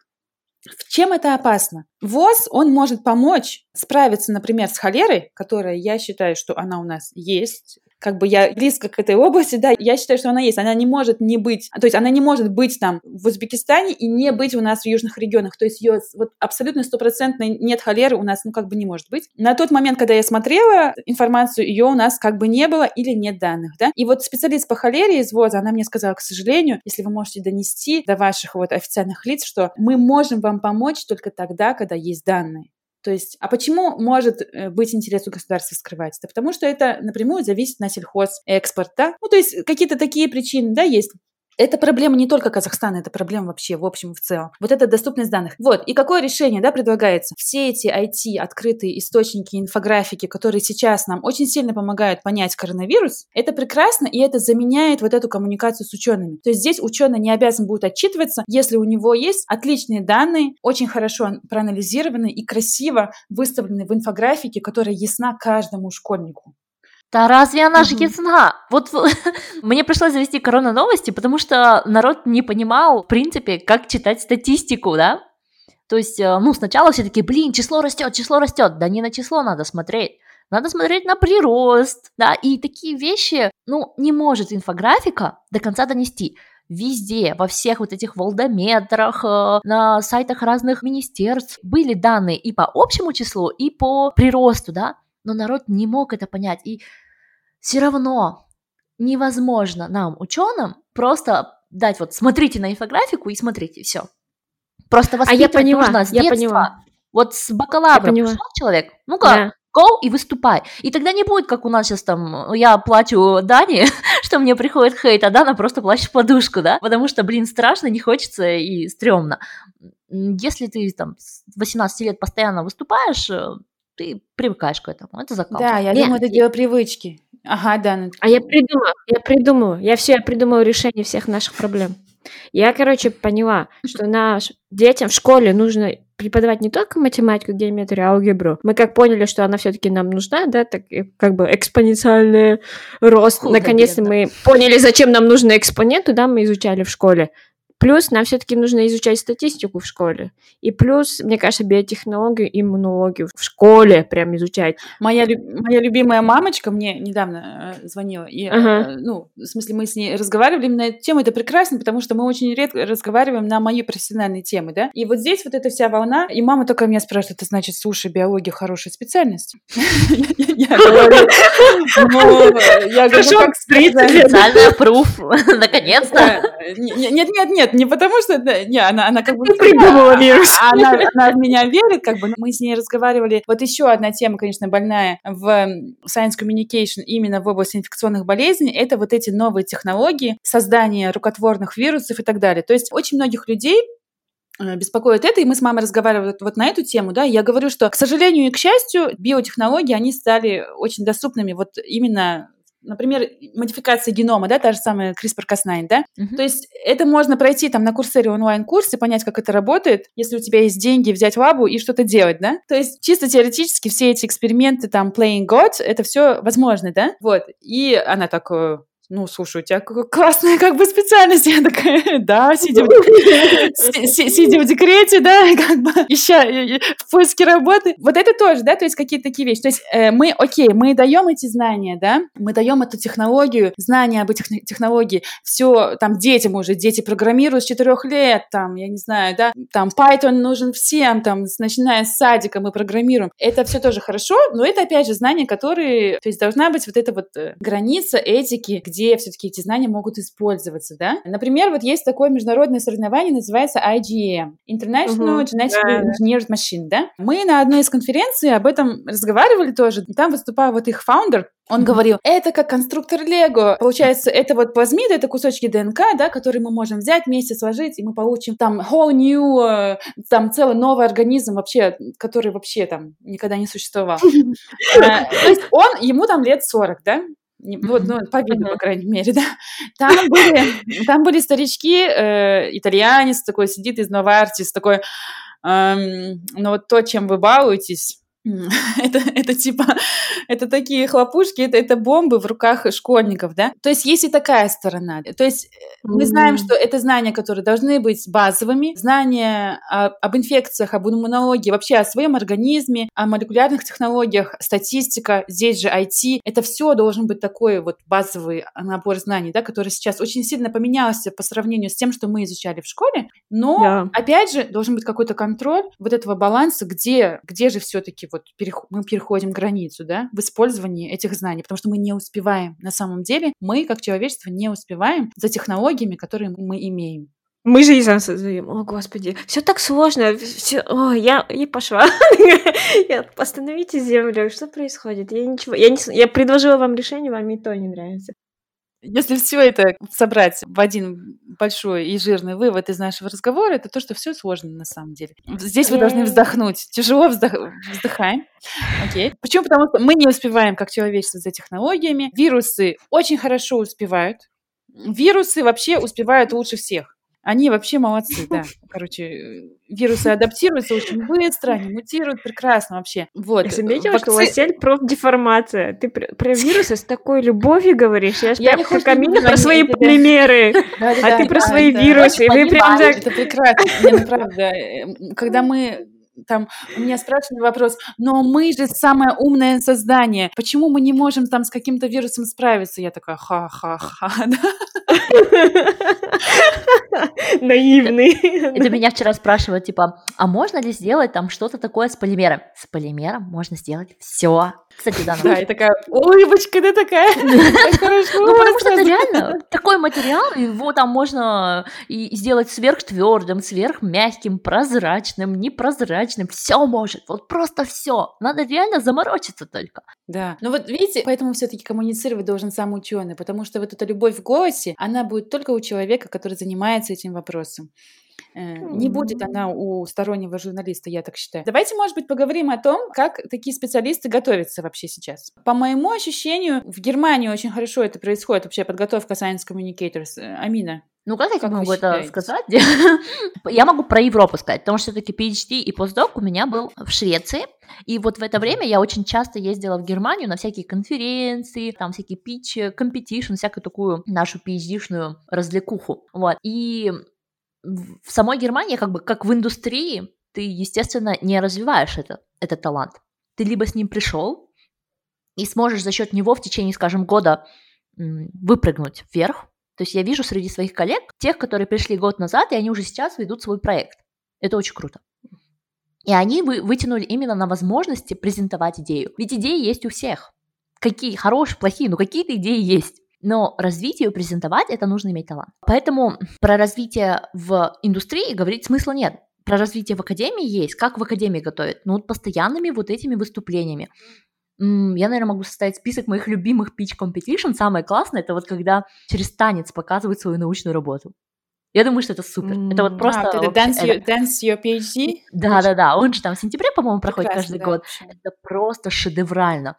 В чем это опасно? ВОЗ, он может помочь справиться, например, с холерой, которая, я считаю, что она у нас есть, как бы я близко к этой области, да, я считаю, что она есть. Она не может не быть, то есть она не может быть там в Узбекистане и не быть у нас в южных регионах. То есть ее вот абсолютно стопроцентной нет холеры у нас, ну, как бы не может быть. На тот момент, когда я смотрела информацию, ее у нас как бы не было или нет данных, да. И вот специалист по холере из ВОЗа, она мне сказала, к сожалению, если вы можете донести до ваших вот официальных лиц, что мы можем вам помочь только тогда, когда есть данные. То есть, а почему может э, быть интерес у государства скрывать? Да потому что это напрямую зависит на сельхоз, экспорт? Ну, то есть какие-то такие причины, да, есть. Это проблема не только Казахстана, это проблема вообще в общем в целом. Вот это доступность данных. Вот, и какое решение, да, предлагается? Все эти IT, открытые источники инфографики, которые сейчас нам очень сильно помогают понять коронавирус, это прекрасно, и это заменяет вот эту коммуникацию с учеными. То есть здесь ученый не обязан будет отчитываться, если у него есть отличные данные, очень хорошо проанализированные и красиво выставлены в инфографике, которая ясна каждому школьнику. Да разве она же ясна? Вот мне пришлось завести корона новости, потому что народ не понимал, в принципе, как читать статистику, да? То есть, э, ну, сначала все такие, блин, число растет, число растет. Да не на число надо смотреть. Надо смотреть на прирост, да, и такие вещи, ну, не может инфографика до конца донести везде, во всех вот этих волдометрах, э, на сайтах разных министерств были данные и по общему числу, и по приросту, да, но народ не мог это понять. И все равно невозможно нам, ученым, просто дать вот смотрите на инфографику и смотрите, все. Просто воспитывать а я поняла, нужно с детства. Я поняла. Вот с бакалавра пришел человек, ну-ка, да. go и выступай. И тогда не будет, как у нас сейчас там, я плачу Дане, что мне приходит хейт, а Дана просто плачет в подушку, да, потому что, блин, страшно, не хочется и стрёмно. Если ты там с 18 лет постоянно выступаешь, э, ты привыкаешь к этому. Это закал. Да, я Нет, думаю, это дело привычки. Ага, да. Ну... А я придумала, я придумала. Я все, я придумала решение всех наших проблем. Я, короче, поняла, что наш детям в школе нужно преподавать не только математику, геометрию, алгебру. Мы как поняли, что она все-таки нам нужна, да, так как бы экспоненциальный рост. Наконец-то мы поняли, зачем нам нужны экспоненты, да, мы изучали в школе. Плюс нам все-таки нужно изучать статистику в школе. И плюс, мне кажется, биотехнологию, иммунологию в школе прям изучать. Моя, моя любимая мамочка мне недавно э, звонила. И, э, ну, в смысле, мы с ней разговаривали на эту тему. Это прекрасно, потому что мы очень редко разговариваем на мои профессиональные темы, да. И вот здесь вот эта вся волна. И мама только меня спрашивает, это значит, слушай, биология хорошая специальность? Я говорю, ну, я говорю, как специальная пруф, наконец-то. Нет, нет, нет, нет, не потому что... Не, она, она как бы... Ты придумала вирус. Она, она в меня верит, как бы. Мы с ней разговаривали. Вот еще одна тема, конечно, больная в Science Communication именно в области инфекционных болезней, это вот эти новые технологии создания рукотворных вирусов и так далее. То есть очень многих людей э, беспокоит это, и мы с мамой разговаривали вот, вот на эту тему, да, я говорю, что, к сожалению и к счастью, биотехнологии, они стали очень доступными вот именно например, модификация генома, да, та же самая CRISPR-Cas9, да, uh-huh. то есть это можно пройти там на курсере онлайн-курсе, понять, как это работает, если у тебя есть деньги, взять лабу и что-то делать, да, то есть чисто теоретически все эти эксперименты, там, playing God, это все возможно, да, вот, и она так ну, слушай, у тебя классная как бы специальность. Я такая, да, сидя в, декрете, да, как бы ища в поиске работы. Вот это тоже, да, то есть какие-то такие вещи. То есть э, мы, окей, мы даем эти знания, да, мы даем эту технологию, знания об этих технологиях, все, там, детям уже, дети программируют с четырех лет, там, я не знаю, да, там, Python нужен всем, там, начиная с садика мы программируем. Это все тоже хорошо, но это, опять же, знания, которые, то есть должна быть вот эта вот э, граница этики, где где все-таки эти знания могут использоваться, да? Например, вот есть такое международное соревнование, называется IGM, International uh-huh. Genetically yeah. Engineered Machine, да? Мы на одной из конференций об этом разговаривали тоже, там выступал вот их фаундер, он говорил, это как конструктор Лего. Получается, это вот плазмиды, это кусочки ДНК, да, которые мы можем взять вместе, сложить, и мы получим там whole new, э, там целый новый организм вообще, который вообще там никогда не существовал. Э, то есть он, ему там лет 40, да? Вот, ну, по виду, по крайней мере, да. Там были, там были старички, э, итальянец такой сидит из Новартис, такой, эм, ну вот то, чем вы балуетесь, это, это типа, это такие хлопушки, это, это бомбы в руках школьников, да? То есть есть и такая сторона. То есть мы знаем, что это знания, которые должны быть базовыми, знания о, об инфекциях, об иммунологии, вообще о своем организме, о молекулярных технологиях, статистика, здесь же IT. Это все должен быть такой вот базовый набор знаний, да, который сейчас очень сильно поменялся по сравнению с тем, что мы изучали в школе. Но, да. опять же, должен быть какой-то контроль вот этого баланса, где, где же все-таки вот переход, мы переходим границу, да, в использовании этих знаний, потому что мы не успеваем. На самом деле мы, как человечество, не успеваем за технологиями, которые мы имеем. Мы же и сам создаем. О, господи, все так сложно. Все... О, я и пошла. я... Остановите землю. Что происходит? Я ничего. Я, не... я предложила вам решение, вам и то не нравится. Если все это собрать в один большой и жирный вывод из нашего разговора, это то, что все сложно на самом деле. Здесь вы должны вздохнуть. Тяжело вздох... вздыхаем. Окей. Почему? Потому что мы не успеваем как человечество за технологиями. Вирусы очень хорошо успевают. Вирусы вообще успевают лучше всех. Они вообще молодцы, да. Короче, вирусы адаптируются очень быстро, они мутируют прекрасно вообще. Вот. Я заметила, Вакци... что у Василь профдеформация. Ты про, про вирусы с такой любовью говоришь. Я, я прям как Амина про свои полимеры, а ты про свои вирусы. Вы прям Это прекрасно. Не, правда. Э, когда мы там у меня спрашивали вопрос, но мы же самое умное создание, почему мы не можем там с каким-то вирусом справиться? Я такая, ха-ха-ха. Наивный. Это меня вчера спрашивают, типа, а можно ли сделать там что-то такое с полимером? С полимером можно сделать все. Кстати, да. Да, и такая улыбочка, да такая. Хорошо. Ну, потому что это реально такой материал, его там можно и сделать сверхтвердым, сверхмягким, прозрачным, непрозрачным. Все может, вот просто все. Надо реально заморочиться только. Да. Ну вот видите, поэтому все-таки коммуницировать должен сам ученый, потому что вот эта любовь в голосе, она будет только у человека, который занимается этим вопросом. Э, не будет она у стороннего журналиста, я так считаю. Давайте, может быть, поговорим о том, как такие специалисты готовятся вообще сейчас. По моему ощущению, в Германии очень хорошо это происходит, вообще подготовка Science Communicators. Э, Амина, ну, как я как могу это сказать? я могу про Европу сказать, потому что все-таки PhD и постдок у меня был в Швеции, и вот в это время я очень часто ездила в Германию на всякие конференции, там всякие питчи, competition, всякую такую нашу PhD -шную развлекуху. Вот. И в самой Германии, как бы как в индустрии, ты, естественно, не развиваешь это, этот талант. Ты либо с ним пришел и сможешь за счет него в течение, скажем, года выпрыгнуть вверх. То есть я вижу среди своих коллег тех, которые пришли год назад, и они уже сейчас ведут свой проект. Это очень круто. И они вы, вытянули именно на возможности презентовать идею. Ведь идеи есть у всех. Какие хорошие, плохие, но какие-то идеи есть. Но развитие презентовать это нужно иметь талант. Поэтому про развитие в индустрии говорить смысла нет. Про развитие в академии есть. Как в академии готовят? Ну, вот постоянными вот этими выступлениями. Я, наверное, могу составить список моих любимых pitch competition. Самое классное это вот когда через танец показывают свою научную работу. Я думаю, что это супер. Mm, это вот просто... А, это dance, your, dance Your PhD? Да-да-да, он же там в сентябре, по-моему, проходит каждый да, год. Это просто шедеврально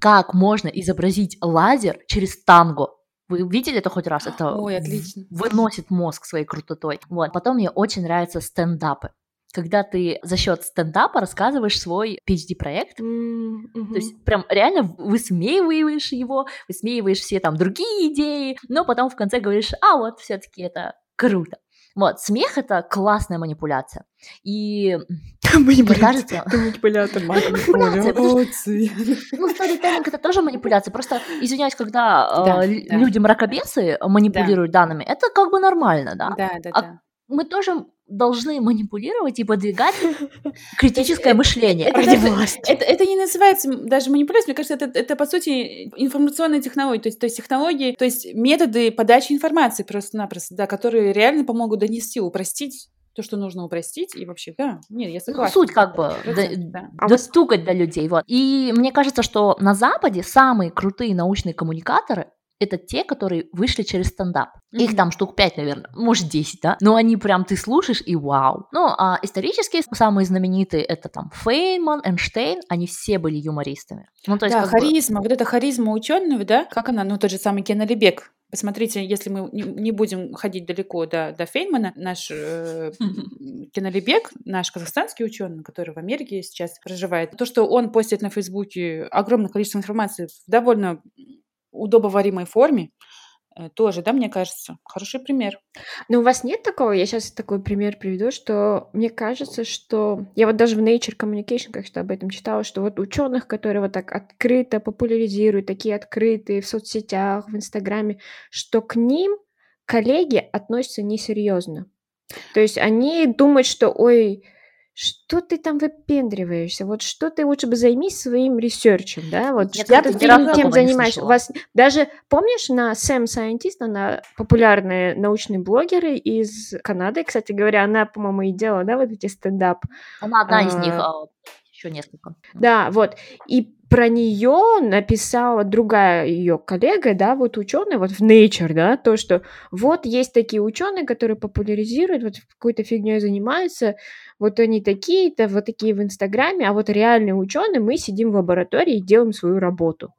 как можно изобразить лазер через танго. Вы видели это хоть раз? Это Ой, отлично. выносит мозг своей крутотой. Вот. Потом мне очень нравятся стендапы когда ты за счет стендапа рассказываешь свой PhD-проект. Mm-hmm. То есть прям реально высмеиваешь его, высмеиваешь все там другие идеи, но потом в конце говоришь, а вот все-таки это круто. Вот, смех это классная манипуляция. И кажется... Манипулятор. Манипуляция. Ну, сторителлинг это тоже манипуляция. Просто, извиняюсь, когда э, люди мракобесы манипулируют данными, это как бы нормально, да? Да, да, а да мы тоже должны манипулировать и подвигать критическое мышление. Это, не называется даже манипуляцией, мне кажется, это, это по сути информационные технологии, то есть, то есть технологии, то есть методы подачи информации просто-напросто, да, которые реально помогут донести, упростить то, что нужно упростить, и вообще, да, нет, я ну, согласна. Ну, суть как бы да, да. достукать до людей, вот. И мне кажется, что на Западе самые крутые научные коммуникаторы это те, которые вышли через стендап. Mm-hmm. Их там штук 5, наверное, может 10, да? Но они прям ты слушаешь и вау. Ну, а исторические самые знаменитые это там Фейнман, Эйнштейн, они все были юмористами. Ну, то есть, да, харизма, бы... вот эта харизма ученого, да? Как она? Ну, тот же самый Кен Алибек. Посмотрите, если мы не будем ходить далеко до, до Фейнмана, наш э, Кинолибек, наш казахстанский ученый, который в Америке сейчас проживает, то, что он постит на Фейсбуке огромное количество информации в довольно удобоваримой форме, э, тоже, да, мне кажется, хороший пример. Но у вас нет такого, я сейчас такой пример приведу, что мне кажется, что я вот даже в Nature Communication как-то об этом читала, что вот ученых, которые вот так открыто популяризируют, такие открытые в соцсетях, в Инстаграме, что к ним коллеги относятся несерьезно. То есть они думают, что, ой, что ты там выпендриваешься? Вот что ты лучше бы займись своим ресерчем, да? Вот Нет, что ты тем занимаешься? У вас даже помнишь на Sam Scientist, она популярная научный блогеры из Канады, кстати говоря, она, по-моему, и делала, да, вот эти стендап. Она одна а, из них, а, еще несколько. Да, вот. И про нее написала другая ее коллега, да, вот ученый, вот в Nature, да, то, что вот есть такие ученые, которые популяризируют, вот какой-то фигней занимаются, вот они такие-то, вот такие в Инстаграме, а вот реальные ученые, мы сидим в лаборатории и делаем свою работу.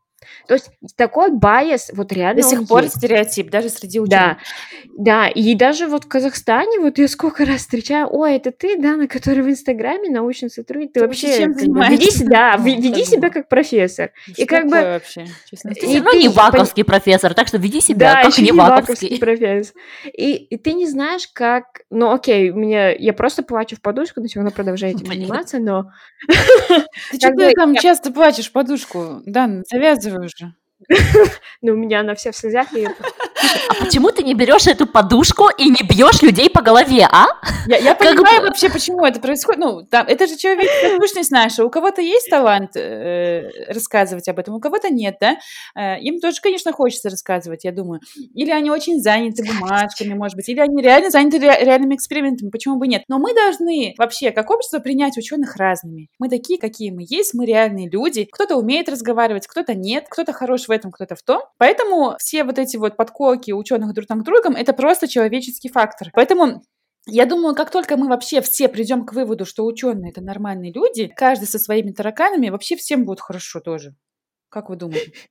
То есть такой bias вот реально До сих пор есть. стереотип, даже среди ученых. Да, да, и даже вот в Казахстане, вот я сколько раз встречаю, ой, это ты, да, на который в Инстаграме научный сотрудник, ты, ты вообще чем веди себя, ну, веди себя как профессор. Что и как бы вообще, честно. Ты все равно не ваковский профессор, так что веди себя да, как не ваковский. профессор. И, и ты не знаешь, как, ну окей, меня, я просто плачу в подушку, но все равно продолжаю этим заниматься, но... Ты что там часто плачешь в подушку? Да, завязывай уже. Ну, у меня она вся в слезах. А почему ты не берешь эту подушку и не бьешь людей по голове, а? Я, я понимаю вообще, почему это происходит. Ну, там, это же человеческая сущность наша. У кого-то есть талант э, рассказывать об этом, у кого-то нет, да? Э, им тоже, конечно, хочется рассказывать, я думаю. Или они очень заняты бумажками, может быть, или они реально заняты ре- реальными экспериментами, почему бы нет. Но мы должны вообще, как общество, принять ученых разными. Мы такие, какие мы есть, мы реальные люди. Кто-то умеет разговаривать, кто-то нет, кто-то хорош в этом, кто-то в том. Поэтому все вот эти вот подколки ученых друг над другом — это просто человеческий фактор. Поэтому я думаю, как только мы вообще все придем к выводу, что ученые это нормальные люди, каждый со своими тараканами, вообще всем будет хорошо тоже. Как вы думаете?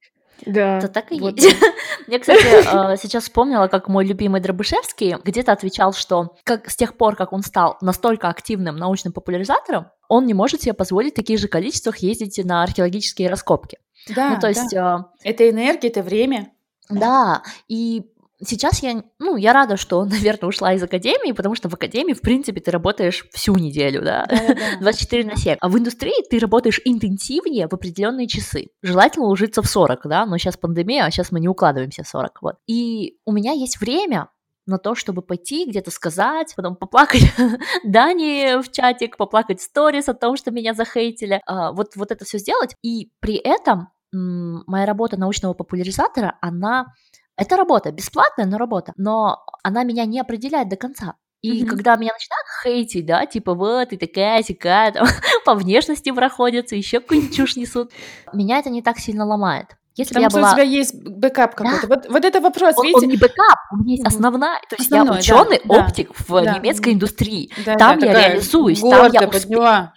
Да. Это так и вот. есть. Я, кстати, э, сейчас вспомнила, как мой любимый Дробышевский где-то отвечал, что как с тех пор, как он стал настолько активным научным популяризатором, он не может себе позволить в таких же количествах ездить на археологические раскопки. Да, ну, то есть... Да. Э, это энергия, это время. Да, и сейчас я, ну, я рада, что, наверное, ушла из академии, потому что в академии, в принципе, ты работаешь всю неделю, да, да, да. 24 на 7. А в индустрии ты работаешь интенсивнее в определенные часы. Желательно ложиться в 40, да, но сейчас пандемия, а сейчас мы не укладываемся в 40, вот. И у меня есть время на то, чтобы пойти где-то сказать, потом поплакать Дани в чатик, поплакать сторис о том, что меня захейтили, а, вот, вот это все сделать. И при этом моя работа научного популяризатора, она это работа, бесплатная, но работа, но она меня не определяет до конца. И mm-hmm. когда меня начинают хейтить, да, типа вот, ты такая сякая, там, по внешности проходятся, еще какую-нибудь чушь несут, меня это не так сильно ломает. Если Потому что была... у тебя есть backup какой-то. Да. Вот, вот это вопрос, он, видите? Он не backup, у меня есть основная. То есть Основной, я ученый да, оптик да, в да. немецкой индустрии. Да, там да, я реализуюсь, там я подняла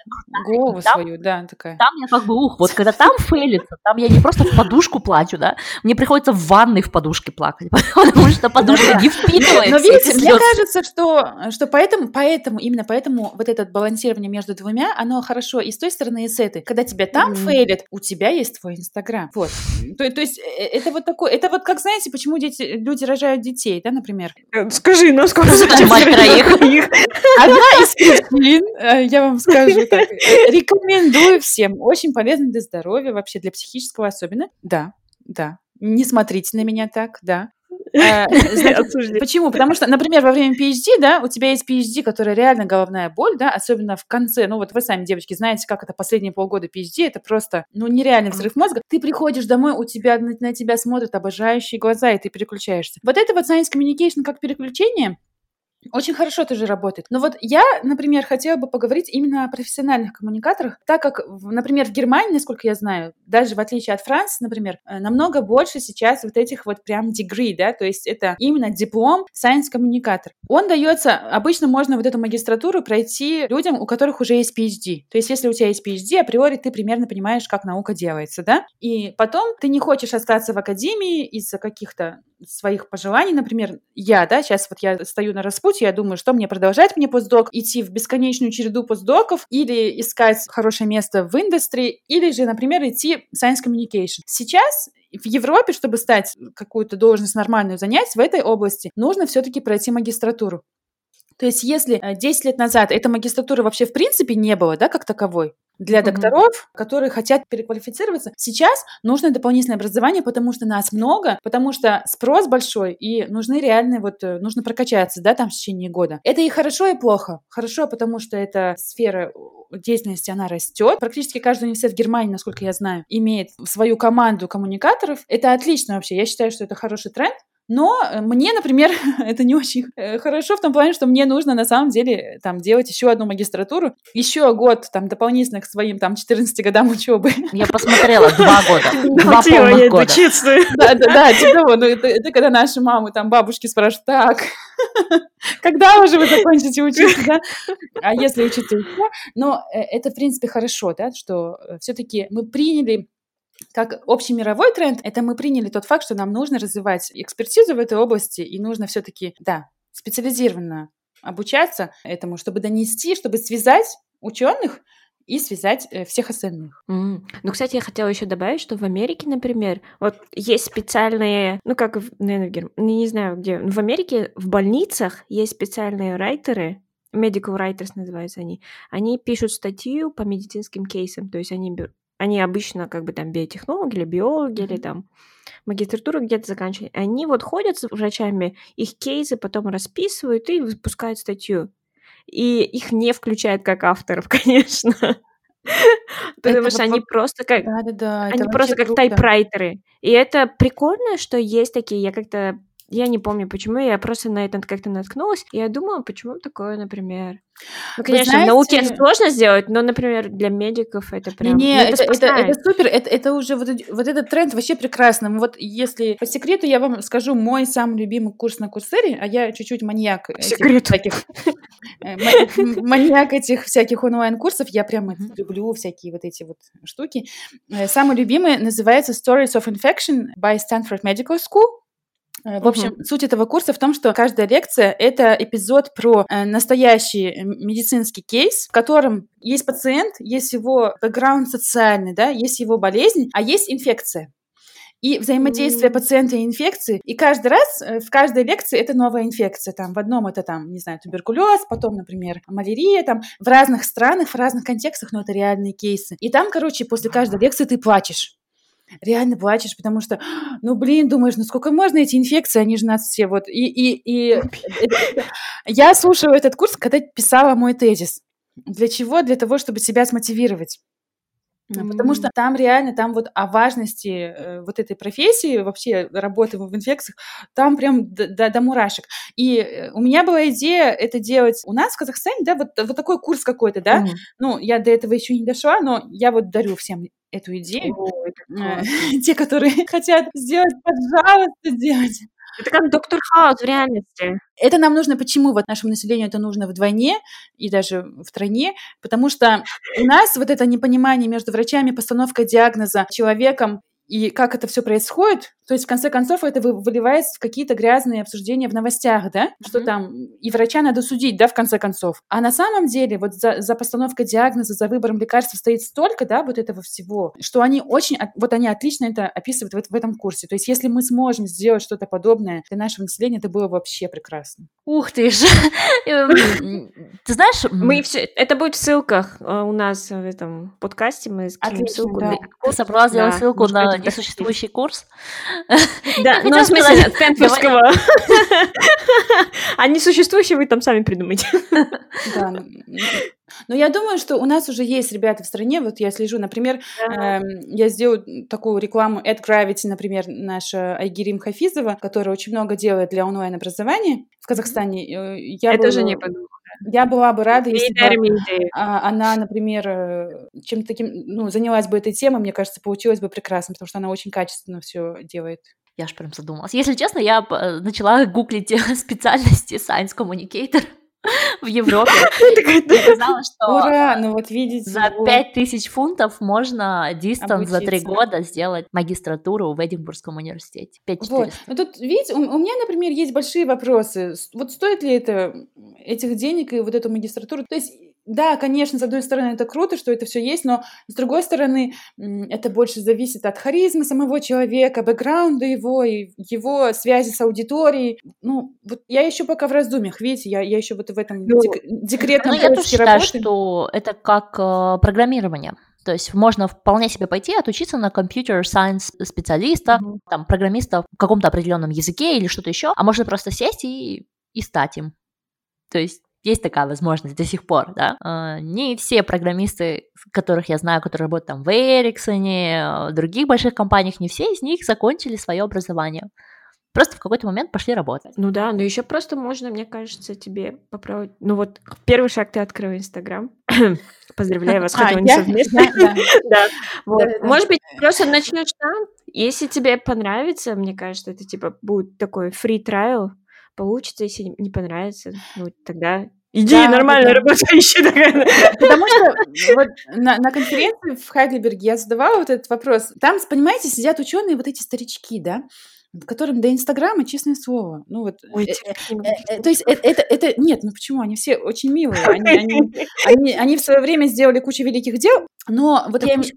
голову там, свою, да, такая. Там я как бы ух, вот когда там фейлится, там я не просто в подушку плачу, да, мне приходится в ванной в подушке плакать, потому что подушка не впитывает Но видите, мне кажется, что, что поэтому, поэтому, именно поэтому вот это балансирование между двумя, оно хорошо и с той стороны, и с этой. Когда тебя там фейлит, у тебя есть твой Инстаграм. Вот. То, то есть э, это вот такое, это вот как знаете, почему дети, люди рожают детей, да, например? Э, скажи, насколько мать троих. Одна из причин, э, я вам скажу так, рекомендую всем, очень полезно для здоровья, вообще для психического особенно. Да, да. Не смотрите на меня так, да. Э, почему? Потому что, например, во время PhD, да, у тебя есть PhD, которая реально головная боль, да, особенно в конце. Ну вот вы сами, девочки, знаете, как это последние полгода PhD, это просто, ну, нереальный взрыв мозга. Ты приходишь домой, у тебя на, на тебя смотрят обожающие глаза, и ты переключаешься. Вот это вот science communication как переключение, очень хорошо тоже работает. Но вот я, например, хотела бы поговорить именно о профессиональных коммуникаторах, так как, например, в Германии, насколько я знаю, даже в отличие от Франции, например, э, намного больше сейчас вот этих вот прям degree, да, то есть это именно диплом science коммуникатор. Он дается, обычно можно вот эту магистратуру пройти людям, у которых уже есть PhD. То есть если у тебя есть PhD, априори ты примерно понимаешь, как наука делается, да, и потом ты не хочешь остаться в академии из-за каких-то своих пожеланий, например, я, да, сейчас вот я стою на распутье, я думаю, что мне продолжать мне постдок, идти в бесконечную череду постдоков или искать хорошее место в индустрии, или же, например, идти в science communication. Сейчас в Европе, чтобы стать какую-то должность нормальную занять в этой области, нужно все-таки пройти магистратуру. То есть если 10 э, лет назад этой магистратуры вообще в принципе не было, да, как таковой, для mm-hmm. докторов, которые хотят переквалифицироваться. Сейчас нужно дополнительное образование, потому что нас много, потому что спрос большой, и нужны реальные, вот, э, нужно прокачаться, да, там в течение года. Это и хорошо, и плохо. Хорошо, потому что эта сфера деятельности, она растет. Практически каждый университет в Германии, насколько я знаю, имеет свою команду коммуникаторов. Это отлично вообще. Я считаю, что это хороший тренд. Но э, мне, например, это не очень э, хорошо в том плане, что мне нужно на самом деле там делать еще одну магистратуру, еще год там дополнительно к своим там 14 годам учебы. Я посмотрела, два года. Два полных года. Да, да, да, типа того. Ну, это, это когда наши мамы, там, бабушки спрашивают, так, когда уже вы закончите учиться, да? А если учиться еще? Но э, это, в принципе, хорошо, да, что все-таки мы приняли как общий мировой тренд, это мы приняли тот факт, что нам нужно развивать экспертизу в этой области, и нужно все-таки, да, специализированно обучаться этому, чтобы донести, чтобы связать ученых и связать э, всех остальных. Mm. Ну, кстати, я хотела еще добавить, что в Америке, например, вот есть специальные, ну как, наверное, в Герм... не знаю где, но в Америке в больницах есть специальные райтеры, medical writers называются они, они пишут статью по медицинским кейсам, то есть они они обычно как бы там биотехнологи или биологи, mm-hmm. или там магистратуру где-то заканчивали. Они вот ходят с врачами, их кейсы потом расписывают и выпускают статью. И их не включают как авторов, конечно. Потому что они просто как... Они просто как тайпрайтеры. И это прикольно, что есть такие. Я как-то я не помню, почему, я просто на это как-то наткнулась. И я думала, почему такое, например. Ну, конечно, знаете... в науке это сложно сделать, но, например, для медиков это прям... Не, не ну, это, это, это, это супер, это, это уже вот, вот этот тренд вообще прекрасно. Вот если по секрету я вам скажу мой самый любимый курс на Курсере, а я чуть-чуть маньяк этих всяких... Э, маньяк этих всяких онлайн-курсов, я прямо люблю всякие вот эти вот штуки. Э, самый любимый называется Stories of Infection by Stanford Medical School. Э, в общем, угу. суть этого курса в том, что каждая лекция — это эпизод про э, настоящий э, медицинский кейс, в котором есть пациент, есть его бэкграунд социальный, да, есть его болезнь, а есть инфекция и взаимодействие mm. пациента и инфекции. И каждый раз в каждой лекции это новая инфекция. Там в одном это там, не знаю, туберкулез, потом, например, малярия, там в разных странах, в разных контекстах, но это реальные кейсы. И там, короче, после каждой лекции ты плачешь реально плачешь, потому что, ну, блин, думаешь, ну сколько можно эти инфекции, они же нас все вот... И, и, и я слушаю этот курс, когда писала мой тезис. Для чего? Для того, чтобы себя смотивировать. Mm-hmm. Потому что там реально, там вот о важности э, вот этой профессии, вообще работы в инфекциях, там прям до, до, до мурашек. И э, у меня была идея это делать у нас в Казахстане, да, вот, вот такой курс какой-то, да. Mm-hmm. Ну, я до этого еще не дошла, но я вот дарю всем эту идею. О, это Те, которые хотят сделать, пожалуйста, сделайте. Это как доктор Хаус в реальности. Это нам нужно почему? Вот нашему населению это нужно вдвойне и даже в тройне, потому что у нас вот это непонимание между врачами, постановка диагноза человеком и как это все происходит, то есть, в конце концов, это выливается в какие-то грязные обсуждения в новостях, да, mm-hmm. что там и врача надо судить, да, в конце концов. А на самом деле вот за, за постановкой диагноза, за выбором лекарства стоит столько, да, вот этого всего, что они очень, вот они отлично это описывают в, в этом курсе. То есть, если мы сможем сделать что-то подобное для нашего населения, это было вообще прекрасно. Ух ты ж! Эм, ты знаешь... Мы все... Это будет в ссылках э, у нас в этом подкасте, мы скинем ссылку. Ты собрала сделать ссылку на несуществующий курс. Да, ну, в смысле, Стэнфордского. А несуществующий вы там сами придумайте. Да, но ну, я думаю, что у нас уже есть ребята в стране, вот я слежу, например, э, я сделаю такую рекламу Ad Gravity, например, наша Айгерим Хафизова, которая очень много делает для онлайн-образования в Казахстане. Э, я Это же не подумала. Я была бы рада, если бы а, она, например, э, чем-то таким, ну, занялась бы этой темой, мне кажется, получилось бы прекрасно, потому что она очень качественно все делает. Я аж прям задумалась. Если честно, я э, начала гуглить специальности Science Communicator в Европе. Я знала, что Ура! Ну вот видите. За пять тысяч фунтов можно дистант за три года сделать магистратуру в Эдинбургском университете. Вот. Ну тут, видите, у, у меня, например, есть большие вопросы. Вот стоит ли это этих денег и вот эту магистратуру? То есть да, конечно, с одной стороны, это круто, что это все есть, но с другой стороны, это больше зависит от харизмы самого человека, бэкграунда его, и его связи с аудиторией. Ну, вот я еще пока в раздумьях, видите, я, я еще вот в этом ну, дек- декретном ну, я тоже считаю, что это как э, программирование. То есть можно вполне себе пойти отучиться на computer science специалиста, mm-hmm. там, программиста в каком-то определенном языке или что-то еще, а можно просто сесть и, и стать им. То есть есть такая возможность до сих пор, да. А, не все программисты, которых я знаю, которые работают там в Эриксоне, в других больших компаниях, не все из них закончили свое образование. просто в какой-то момент пошли работать. Ну да, но еще просто можно, мне кажется, тебе попробовать. Ну вот первый шаг ты открыл Инстаграм. Поздравляю вас, хотя а, не совместно. Может быть, просто начнешь там. Если тебе понравится, мне кажется, это типа будет такой free trial, получится, если не понравится, ну тогда Иди, да, нормально да. работающая такая. Потому что вот на, на конференции в Хайдельберге я задавала вот этот вопрос. Там, понимаете, сидят ученые, вот эти старички, да, которым до Инстаграма, честное слово, ну вот, Ой, э, э, э, то есть это, это, это, нет, ну почему, они все очень милые, они, они, они, они в свое время сделали кучу великих дел, но вот я имею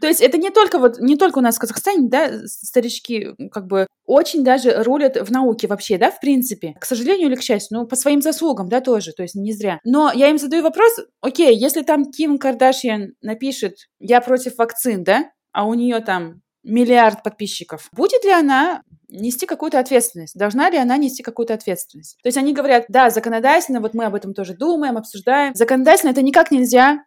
то есть это не только вот, не только у нас в Казахстане, да, старички как бы очень даже рулят в науке вообще, да, в принципе, к сожалению или к счастью, ну, по своим заслугам, да, тоже, то есть не зря. Но я им задаю вопрос, окей, если там Ким Кардашьян напишет, я против вакцин, да, а у нее там миллиард подписчиков, будет ли она нести какую-то ответственность? Должна ли она нести какую-то ответственность? То есть они говорят, да, законодательно, вот мы об этом тоже думаем, обсуждаем. Законодательно это никак нельзя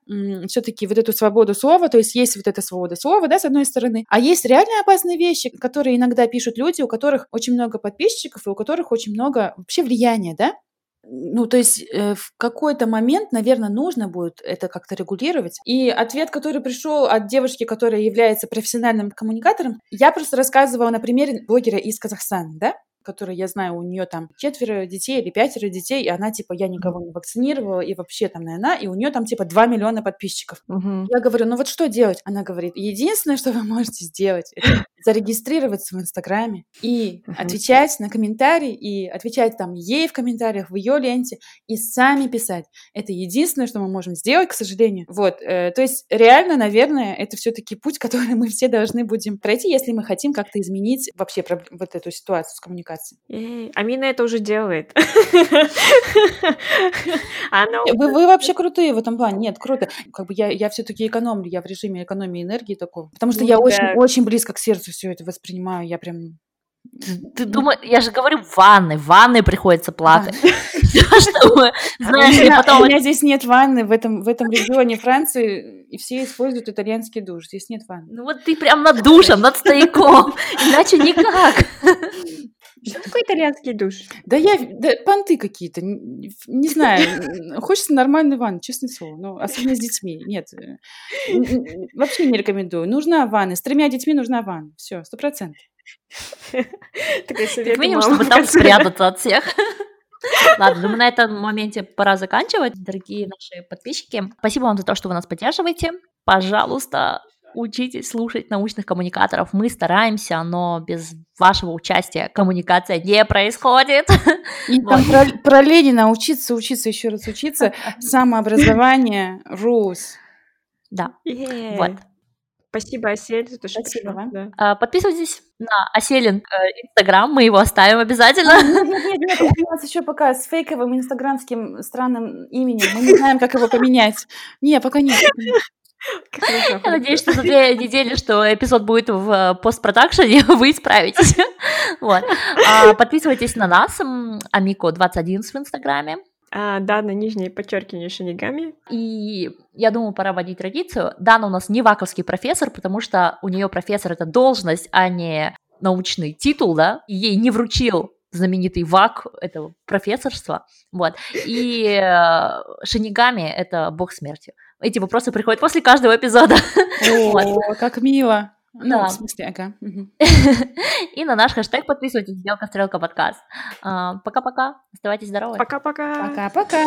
все-таки вот эту свободу слова, то есть есть вот эта свобода слова, да, с одной стороны, а есть реально опасные вещи, которые иногда пишут люди, у которых очень много подписчиков и у которых очень много вообще влияния, да, ну, то есть э, в какой-то момент, наверное, нужно будет это как-то регулировать. И ответ, который пришел от девушки, которая является профессиональным коммуникатором, я просто рассказывала на примере блогера из Казахстана, да? которой я знаю, у нее там четверо детей или пятеро детей, и она типа я никого не вакцинировала, и вообще там, наверное, и у нее там типа 2 миллиона подписчиков. Угу. Я говорю, ну вот что делать? Она говорит, единственное, что вы можете сделать, это зарегистрироваться в Инстаграме и отвечать на комментарии, и отвечать там ей в комментариях, в ее ленте, и сами писать. Это единственное, что мы можем сделать, к сожалению. Вот, э, то есть реально, наверное, это все-таки путь, который мы все должны будем пройти, если мы хотим как-то изменить вообще вот эту ситуацию с коммуникацией Амина это уже делает. Вы, вы вообще крутые в этом плане. Нет, круто. Как бы я, я все-таки экономлю, я в режиме экономии энергии такого. Потому что ну, я да. очень, очень близко к сердцу все это воспринимаю. Я прям ты думаешь, я же говорю, в ванной, в ванной приходится потом... У меня здесь нет ванны в этом, в этом регионе Франции, и все используют итальянский душ. Здесь нет ванны. Ну вот ты прям над душем, над стояком. Иначе никак. Что такое итальянский душ? Да я, да, понты какие-то, не, не знаю. Хочется нормальный ванны, честное слово. Ну, особенно с детьми. Нет, э, вообще не рекомендую. Нужна ванна. С тремя детьми нужна ванна. Все, сто процентов. Как минимум, чтобы там спрятаться от всех. Ладно, думаю, на этом моменте пора заканчивать. Дорогие наши подписчики, спасибо вам за то, что вы нас поддерживаете. Пожалуйста, учитесь слушать научных коммуникаторов. Мы стараемся, но без вашего участия коммуникация не происходит. И там про, про Ленина учиться, учиться, еще раз учиться. Самообразование, rules. Да, вот. Спасибо, Осель, за то, что Спасибо вам. Да. А, подписывайтесь на Оселин э, Инстаграм, мы его оставим обязательно. Нет, нет, нет, нет, у нас еще пока с фейковым инстаграмским странным именем, мы не знаем, как его поменять. Не, пока нет. Я надеюсь, что за две недели, что эпизод будет в э, постпродакшене, вы справитесь. Вот. А, подписывайтесь на нас, Амико21 в Инстаграме. А, да, на нижнее подчеркивание шинигами. И я думаю, пора вводить традицию. Дана у нас не ваковский профессор, потому что у нее профессор это должность, а не научный титул, да, и ей не вручил знаменитый ВАК, это профессорство, вот, и э, Шинигами — это бог смерти. Эти вопросы приходят после каждого эпизода. О, как мило. Ну, да. в смысле, ага. И на наш хэштег подписывайтесь, Белка Стрелка подкаст. А, пока-пока, оставайтесь здоровы. Пока-пока. Пока-пока.